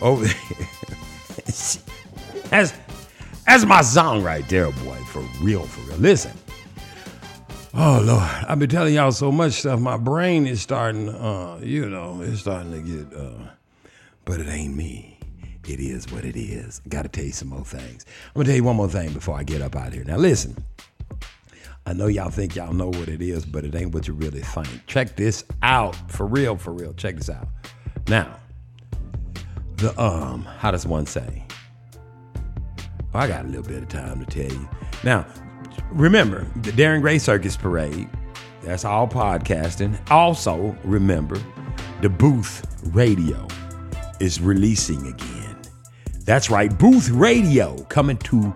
over. that's that's my song right there, boy. For real, for real. Listen. Oh Lord, I've been telling y'all so much stuff. My brain is starting, uh, you know, it's starting to get. Uh, but it ain't me. It is what it is. I got to tell you some more things. I'm gonna tell you one more thing before I get up out of here. Now listen. I know y'all think y'all know what it is, but it ain't what you really think. Check this out. For real, for real. Check this out. Now, the um, how does one say? Oh, I got a little bit of time to tell you. Now, remember the Darren Gray Circus Parade. That's all podcasting. Also, remember the Booth Radio is releasing again. That's right, Booth Radio coming to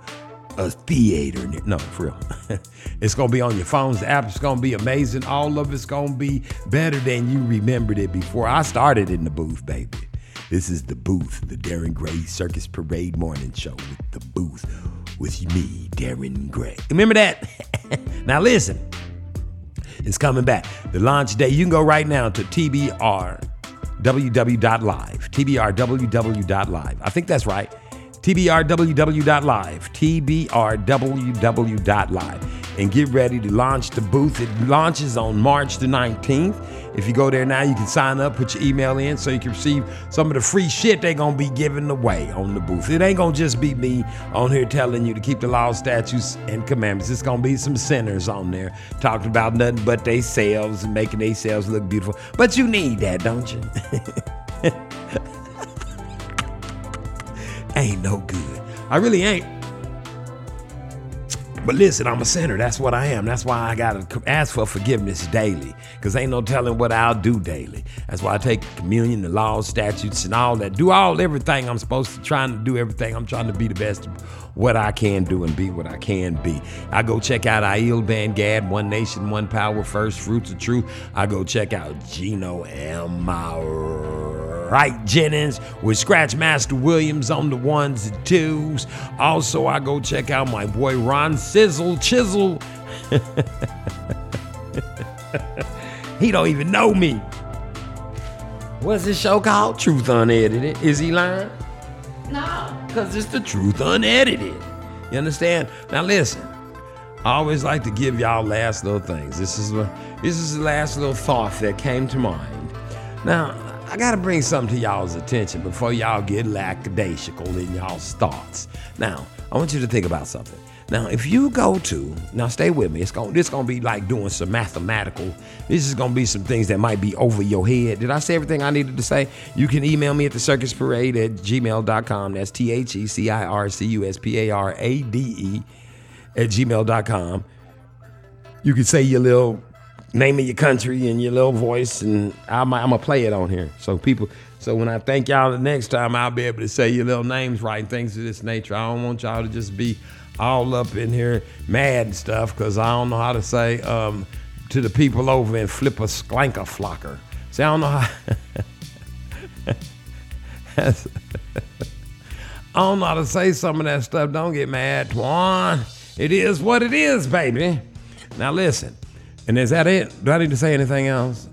a theater. No, for real. it's gonna be on your phones. The app is gonna be amazing. All of it's gonna be better than you remembered it before. I started in the booth, baby. This is the booth, the Darren Gray Circus Parade Morning Show with the booth with me, Darren Gray. Remember that? now listen, it's coming back. The launch day, you can go right now to TBR www.live. TBRWW.live. I think that's right. TBRWW.live. TBRWW.live. And get ready to launch the booth. It launches on March the 19th. If you go there now, you can sign up, put your email in so you can receive some of the free shit they're going to be giving away on the booth. It ain't going to just be me on here telling you to keep the laws, statutes, and commandments. It's going to be some sinners on there talking about nothing but they selves and making they selves look beautiful. But you need that, don't you? ain't no good. I really ain't. But listen, I'm a sinner. That's what I am. That's why I got to ask for forgiveness daily. Because ain't no telling what I'll do daily. That's why I take communion, the laws, statutes, and all that. Do all everything I'm supposed to, trying to do everything. I'm trying to be the best what I can do and be what I can be. I go check out Aiel Van Gad, One Nation, One Power, First Fruits of Truth. I go check out Gino M. Wright Jennings with Scratch Master Williams on the ones and twos. Also, I go check out my boy Ron Sizzle Chisel. he don't even know me. What's this show called? Truth Unedited. Is he lying? No, because it's the truth unedited. You understand? Now listen. I always like to give y'all last little things. This is this is the last little thought that came to mind. Now, I gotta bring something to y'all's attention before y'all get lackadaisical in y'all's thoughts. Now, I want you to think about something. Now, if you go to now, stay with me. It's going this gonna be like doing some mathematical. This is gonna be some things that might be over your head. Did I say everything I needed to say? You can email me at the circus parade at gmail.com. That's T H E C I R C U S P A R A D E at gmail.com. You can say your little name of your country and your little voice, and I'm, I'm gonna play it on here. So people, so when I thank y'all the next time, I'll be able to say your little names right and things of this nature. I don't want y'all to just be all up in here mad and stuff because I don't know how to say um, to the people over in Flipper Sklanker Flocker. See, I don't know how. I don't know how to say some of that stuff. Don't get mad, Twan. It is what it is, baby. Now listen. And is that it? Do I need to say anything else?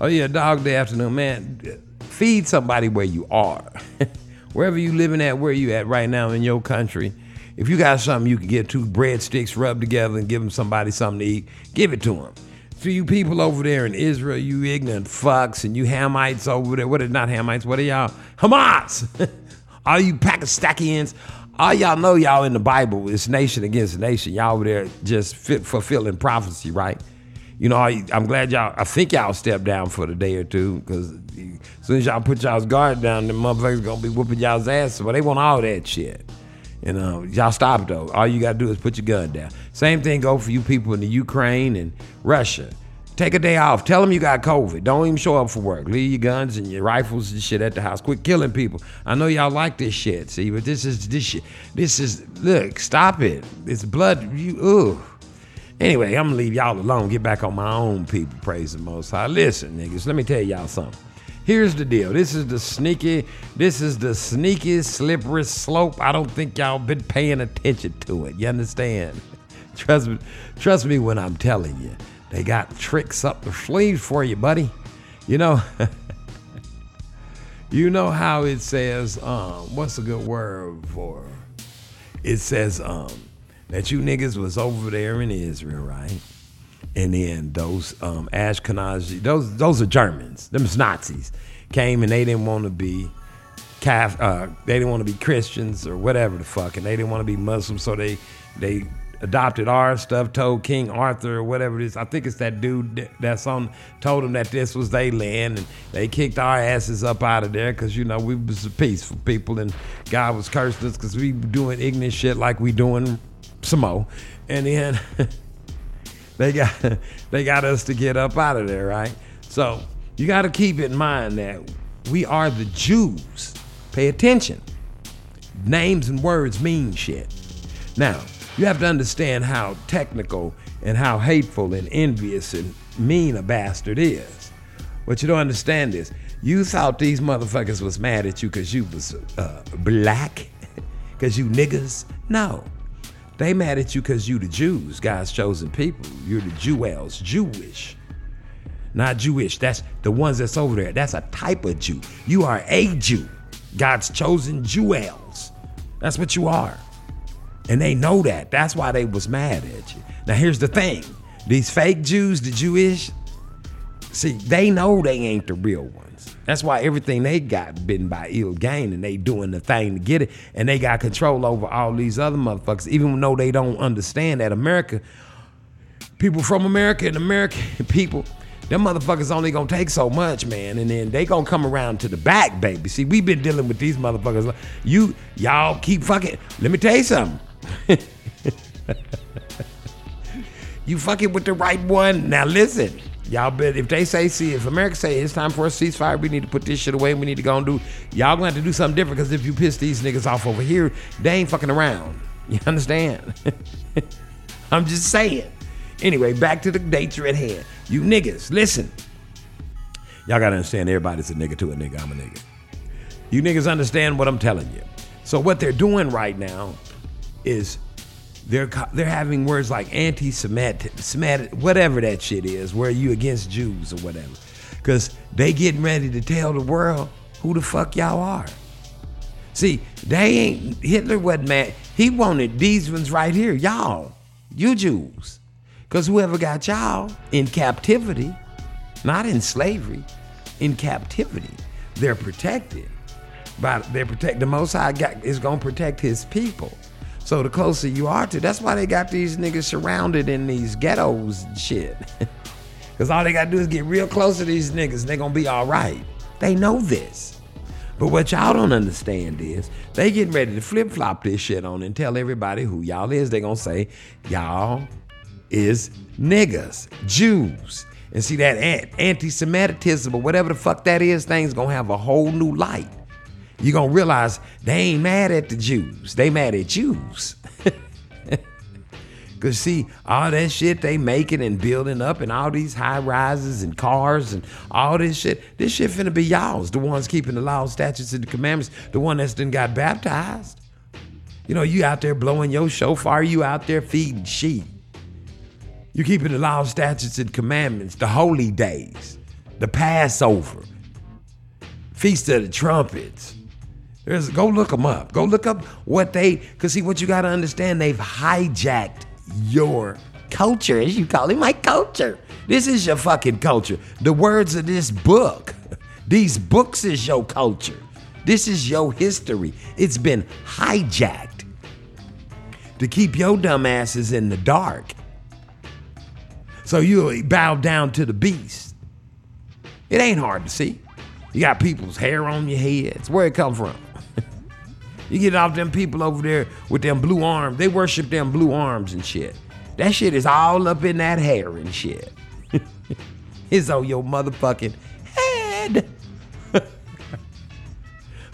Oh yeah, dog day afternoon, man. Feed somebody where you are. Wherever you living at, where you at right now in your country. If you got something you can get two breadsticks rubbed together and give them somebody something to eat, give it to them. For you people over there in Israel, you ignorant fucks, and you Hamites over there. What are not Hamites? What are y'all? Hamas! All you Pakistakians, all y'all know y'all in the Bible. It's nation against nation. Y'all over there just fit fulfilling prophecy, right? You know, I, I'm glad y'all. I think y'all stepped down for the day or two because as soon as y'all put y'all's guard down, the motherfuckers gonna be whooping y'all's ass. But they want all that shit. You know, y'all stop though. All you gotta do is put your gun down. Same thing go for you people in the Ukraine and Russia. Take a day off. Tell them you got COVID. Don't even show up for work. Leave your guns and your rifles and shit at the house. Quit killing people. I know y'all like this shit. See, but this is this shit. This is look. Stop it. It's blood. You ugh. Anyway, I'm gonna leave y'all alone. Get back on my own people. Praise the Most High. Listen, niggas. Let me tell y'all something. Here's the deal. This is the sneaky. This is the sneaky, slippery slope. I don't think y'all been paying attention to it. You understand? Trust me. Trust me when I'm telling you. They got tricks up the sleeves for you, buddy. You know. You know how it says, um, what's a good word for? It says um, that you niggas was over there in Israel, right? And then those um, Ashkenazi, those those are Germans, them's Nazis, came and they didn't want to be uh, they didn't want to be Christians or whatever the fuck, and they didn't want to be Muslims, so they they adopted our stuff. Told King Arthur or whatever it is, I think it's that dude that's on, told him that this was their land, and they kicked our asses up out of there because you know we was a peaceful people, and God was cursing us because we doing ignorant shit like we doing some more, and then. they got they got us to get up out of there, right? So you got to keep in mind that we are the Jews. Pay attention. Names and words mean shit. Now you have to understand how technical and how hateful and envious and mean a bastard is. What you don't understand is you thought these motherfuckers was mad at you because you was uh, black, because you niggas. No, they mad at you because you the Jews, God's chosen people. You're the Jewels, Jewish. Not Jewish. That's the ones that's over there. That's a type of Jew. You are a Jew. God's chosen Jewels. That's what you are. And they know that. That's why they was mad at you. Now here's the thing. These fake Jews, the Jewish, see, they know they ain't the real ones. That's why everything they got bitten by ill gain and they doing the thing to get it. And they got control over all these other motherfuckers, even though they don't understand that America, people from America and American people, them motherfuckers only gonna take so much, man, and then they gonna come around to the back, baby. See, we've been dealing with these motherfuckers. You, y'all keep fucking. Let me tell you something. you fucking with the right one. Now listen, y'all bet if they say, see, if America say it's time for a ceasefire, we need to put this shit away. We need to go and do. Y'all gonna have to do something different because if you piss these niggas off over here, they ain't fucking around. You understand? I'm just saying. Anyway, back to the nature at hand. You niggas, listen. Y'all gotta understand everybody's a nigga to a nigga. I'm a nigga. You niggas understand what I'm telling you. So what they're doing right now is they're they're having words like anti-Semitic, Semitic, whatever that shit is, where you against Jews or whatever, because they getting ready to tell the world who the fuck y'all are. See, they ain't Hitler wasn't mad. He wanted these ones right here, y'all, you Jews, because whoever got y'all in captivity, not in slavery, in captivity, they're protected. But they're protect the Most High got, is gonna protect His people. So the closer you are to, that's why they got these niggas surrounded in these ghettos and shit. Cause all they gotta do is get real close to these niggas, they gonna be all right. They know this. But what y'all don't understand is they getting ready to flip flop this shit on and tell everybody who y'all is. They gonna say y'all is niggas, Jews. And see that anti-Semitism or whatever the fuck that is, things gonna have a whole new light. You're gonna realize they ain't mad at the Jews. They mad at Jews. Cause see, all that shit they making and building up and all these high rises and cars and all this shit, this shit finna be y'all's. The ones keeping the laws, statutes, and the commandments, the one that's done got baptized. You know, you out there blowing your shofar, you out there feeding sheep. You keeping the laws, statutes, and commandments, the holy days, the Passover, Feast of the Trumpets. There's, go look them up. Go look up what they, because see, what you got to understand, they've hijacked your culture, as you call it, my culture. This is your fucking culture. The words of this book, these books is your culture. This is your history. It's been hijacked to keep your dumb asses in the dark. So you bow down to the beast. It ain't hard to see. You got people's hair on your heads. Where it come from? You get off them people over there with them blue arms. They worship them blue arms and shit. That shit is all up in that hair and shit. it's on your motherfucking head.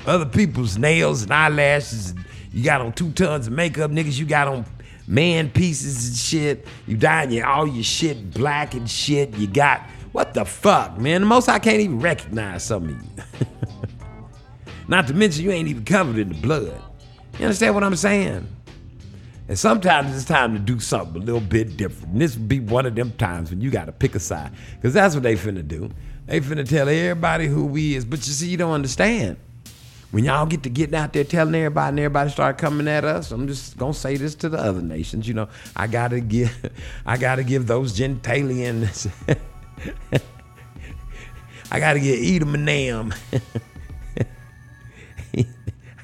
Other people's nails and eyelashes. You got on two tons of makeup, niggas. You got on man pieces and shit. You dyeing your all your shit black and shit. You got what the fuck, man? The most I can't even recognize some of you. Not to mention you ain't even covered in the blood. You understand what I'm saying? And sometimes it's time to do something a little bit different. And this would be one of them times when you got to pick a side. Because that's what they finna do. They finna tell everybody who we is. But you see, you don't understand. When y'all get to getting out there telling everybody and everybody start coming at us, I'm just gonna say this to the other nations. You know, I gotta give I gotta give those genitalians I gotta give Edom and them.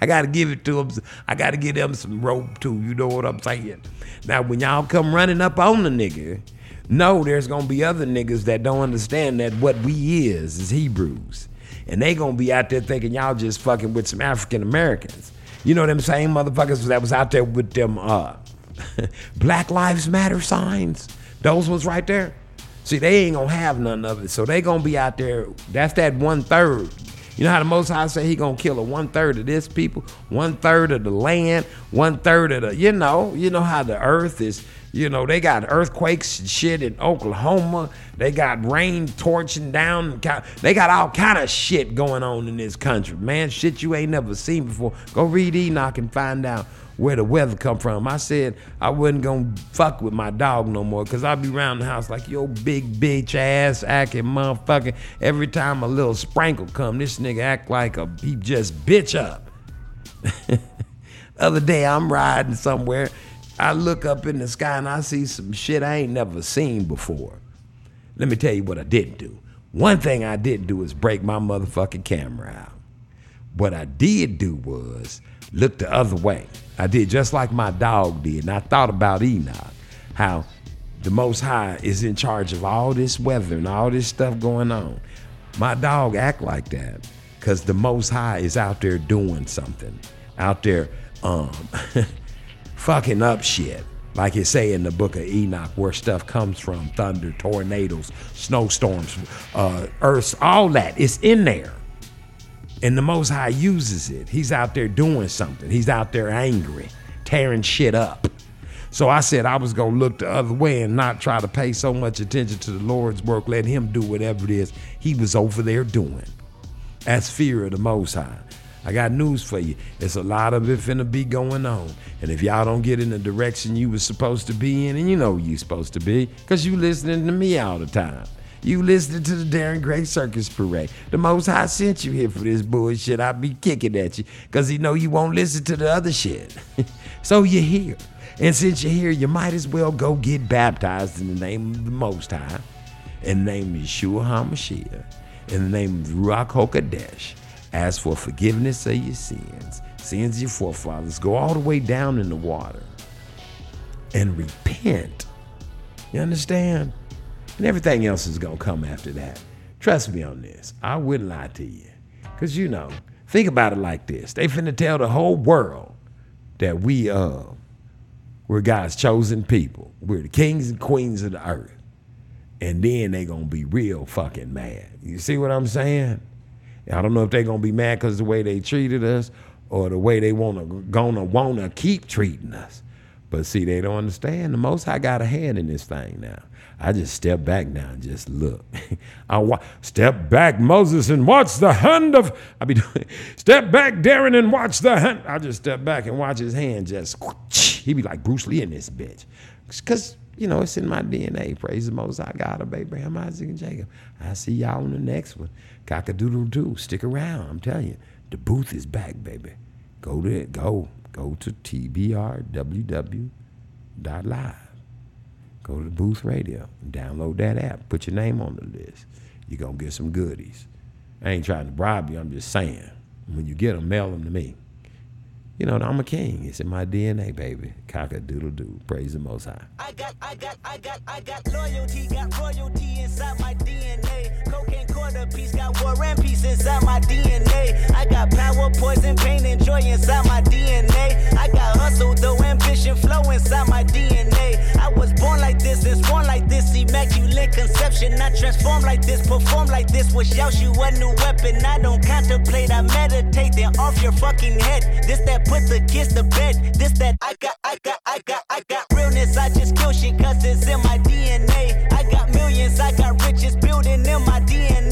I gotta give it to them. I gotta give them some rope too. You know what I'm saying? Now, when y'all come running up on the nigga, know there's gonna be other niggas that don't understand that what we is is Hebrews, and they gonna be out there thinking y'all just fucking with some African Americans. You know them same motherfuckers that was out there with them uh, Black Lives Matter signs. Those ones right there. See, they ain't gonna have none of it. So they gonna be out there. That's that one third. You know how the Most High say he gonna kill a one third of this people, one third of the land, one third of the. You know, you know how the earth is. You know they got earthquakes and shit in Oklahoma. They got rain torching down. They got all kind of shit going on in this country, man. Shit you ain't never seen before. Go read Enoch and find out where the weather come from. I said I wasn't gonna fuck with my dog no more because I'd be around the house like yo big bitch ass acting motherfucker. Every time a little sprinkle come, this nigga act like a he just bitch up. Other day I'm riding somewhere. I look up in the sky and I see some shit I ain't never seen before. Let me tell you what I didn't do. One thing I didn't do is break my motherfucking camera out. What I did do was look the other way. I did just like my dog did. And I thought about Enoch, how the Most High is in charge of all this weather and all this stuff going on. My dog act like that because the Most High is out there doing something, out there um, fucking up shit. Like it say in the book of Enoch, where stuff comes from, thunder, tornadoes, snowstorms, uh, earths, all that. It's in there. And the Most High uses it. He's out there doing something. He's out there angry, tearing shit up. So I said I was gonna look the other way and not try to pay so much attention to the Lord's work. Let Him do whatever it is He was over there doing. That's fear of the Most High. I got news for you. It's a lot of it finna be going on. And if y'all don't get in the direction you was supposed to be in, and you know you supposed to be, because you listening to me all the time. You listening to the Darren Gray Circus Parade. The Most High sent you here for this bullshit. I be kicking at you because he know you won't listen to the other shit. so you're here. And since you're here, you might as well go get baptized in the name of the Most High, in the name of Yeshua HaMashiach, in the name of Ruach HaKodesh. Ask for forgiveness of your sins, sins of your forefathers. Go all the way down in the water and repent. You understand? And everything else is gonna come after that. Trust me on this. I wouldn't lie to you. Cause you know, think about it like this. They finna tell the whole world that we uh we're God's chosen people. We're the kings and queens of the earth. And then they gonna be real fucking mad. You see what I'm saying? I don't know if they're gonna be mad because the way they treated us or the way they wanna gonna wanna keep treating us. But see, they don't understand. The most I got a hand in this thing now. I just step back now and just look. I wa- step back, Moses, and watch the hand of. I be doing. Step back, Darren, and watch the hand. I just step back and watch his hand just. He be like Bruce Lee in this bitch, cause you know it's in my DNA. Praise the Most High God of Abraham, Isaac, and Jacob. I see y'all in the next one. Cockadoodle doo. Stick around. I'm telling you, the booth is back, baby. Go to it. Go. Go to tbrww.live. Go to the booth radio download that app. Put your name on the list. You're going to get some goodies. I ain't trying to bribe you. I'm just saying. When you get them, mail them to me. You know, I'm a king. It's in my DNA, baby. Cock a doodle doo. Praise the Most High. I got, I got, I got, I got loyalty, got royalty inside my DNA. Cocaine got war and peace inside my DNA. I got power, poison, pain, and joy inside my DNA. I got hustle, though ambition, flow inside my DNA. I was born like this and sworn like this, immaculate conception. I transform like this, perform like this. Was you a new weapon. I don't contemplate, I meditate, then off your fucking head. This that put the kids to bed. This that I got, I got, I got, I got realness. I just kill shit cause it's in my DNA. I got millions, I got riches building in my DNA.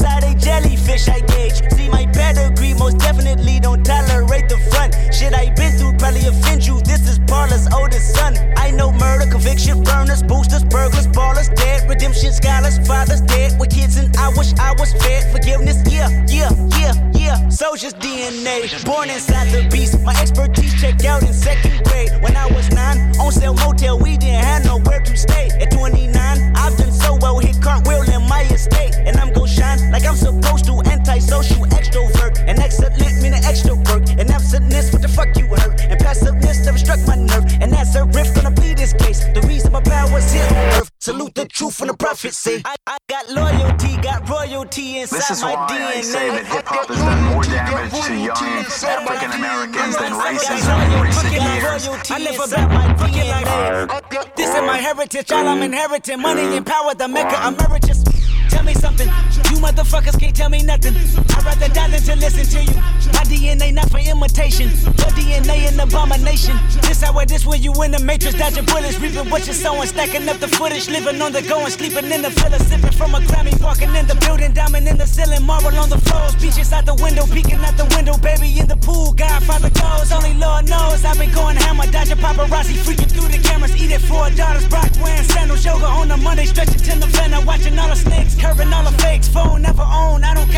jellyfish I gauge. See my pedigree, most definitely don't tolerate the front. Shit I been through probably offend you. This is Paula's oldest son. I know murder, conviction, burners, boosters, burglars, ballers, dead, redemption, scholars, fathers dead with kids, and I wish I was fed forgiveness. Yeah, yeah, yeah, yeah. Soldier's DNA, born inside the beast. My expertise checked out in second grade when I was nine. On sale motel, we didn't have nowhere to stay. At 29, I've done so well, hit cartwheel in my estate, and I'm gon' shine like I'm supposed to. Antisocial extrovert, and excellent meaning extra work, and absentness. What the fuck you hurt? And passiveness never struck my nerve, and that's a riff gonna be this case. The reason my power's here on earth. Salute the truth from the prophecy. I, I got loyalty, got royalty inside This is my why DNA. I say that hip hop has done more damage to young African Americans than racism in recent years. I live about my DNA. This is my heritage, all I'm mm. inheriting. Money mm. and power, the mecca emeritus. Tell me something, you motherfuckers can't tell me nothing. I'd rather die than to listen to you. My DNA not for imitation, your DNA an abomination. This how it is when you in the matrix, dodging bullets, reaping what you're sowing, stacking up the footage, living on the go and sleeping in the villa, sipping from a Grammy, walking in the building, diamond in the ceiling, marble on the floors, beaches out the window, peeking out the window, baby in the pool, Godfather goes, only Lord knows I've been going hammer, dodging paparazzi, freaking through the cameras, eating four daughters, Brock wearing sandals, yoga on a Monday, stretching to November, watching all the snakes, curving all the fakes, phone never own, I don't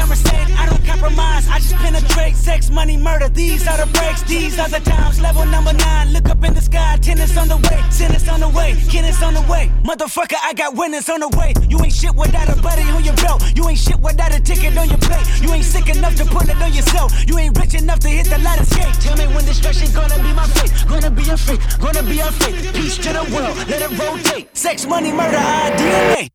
I don't compromise, I just penetrate, sex, money, murder, these are the breaks, these are the times, level number nine, look up in the sky, tennis on the way, tennis on the way, tennis on the way, motherfucker, I got winners on the way, you ain't shit without a buddy on your belt, you ain't shit without a ticket on your plate, you ain't sick enough to put it on yourself, you ain't rich enough to hit the ladder skate, tell me when destruction gonna be my fate, gonna be a fate, gonna be a fate, peace to the world, let it rotate, sex, money, murder, our DNA.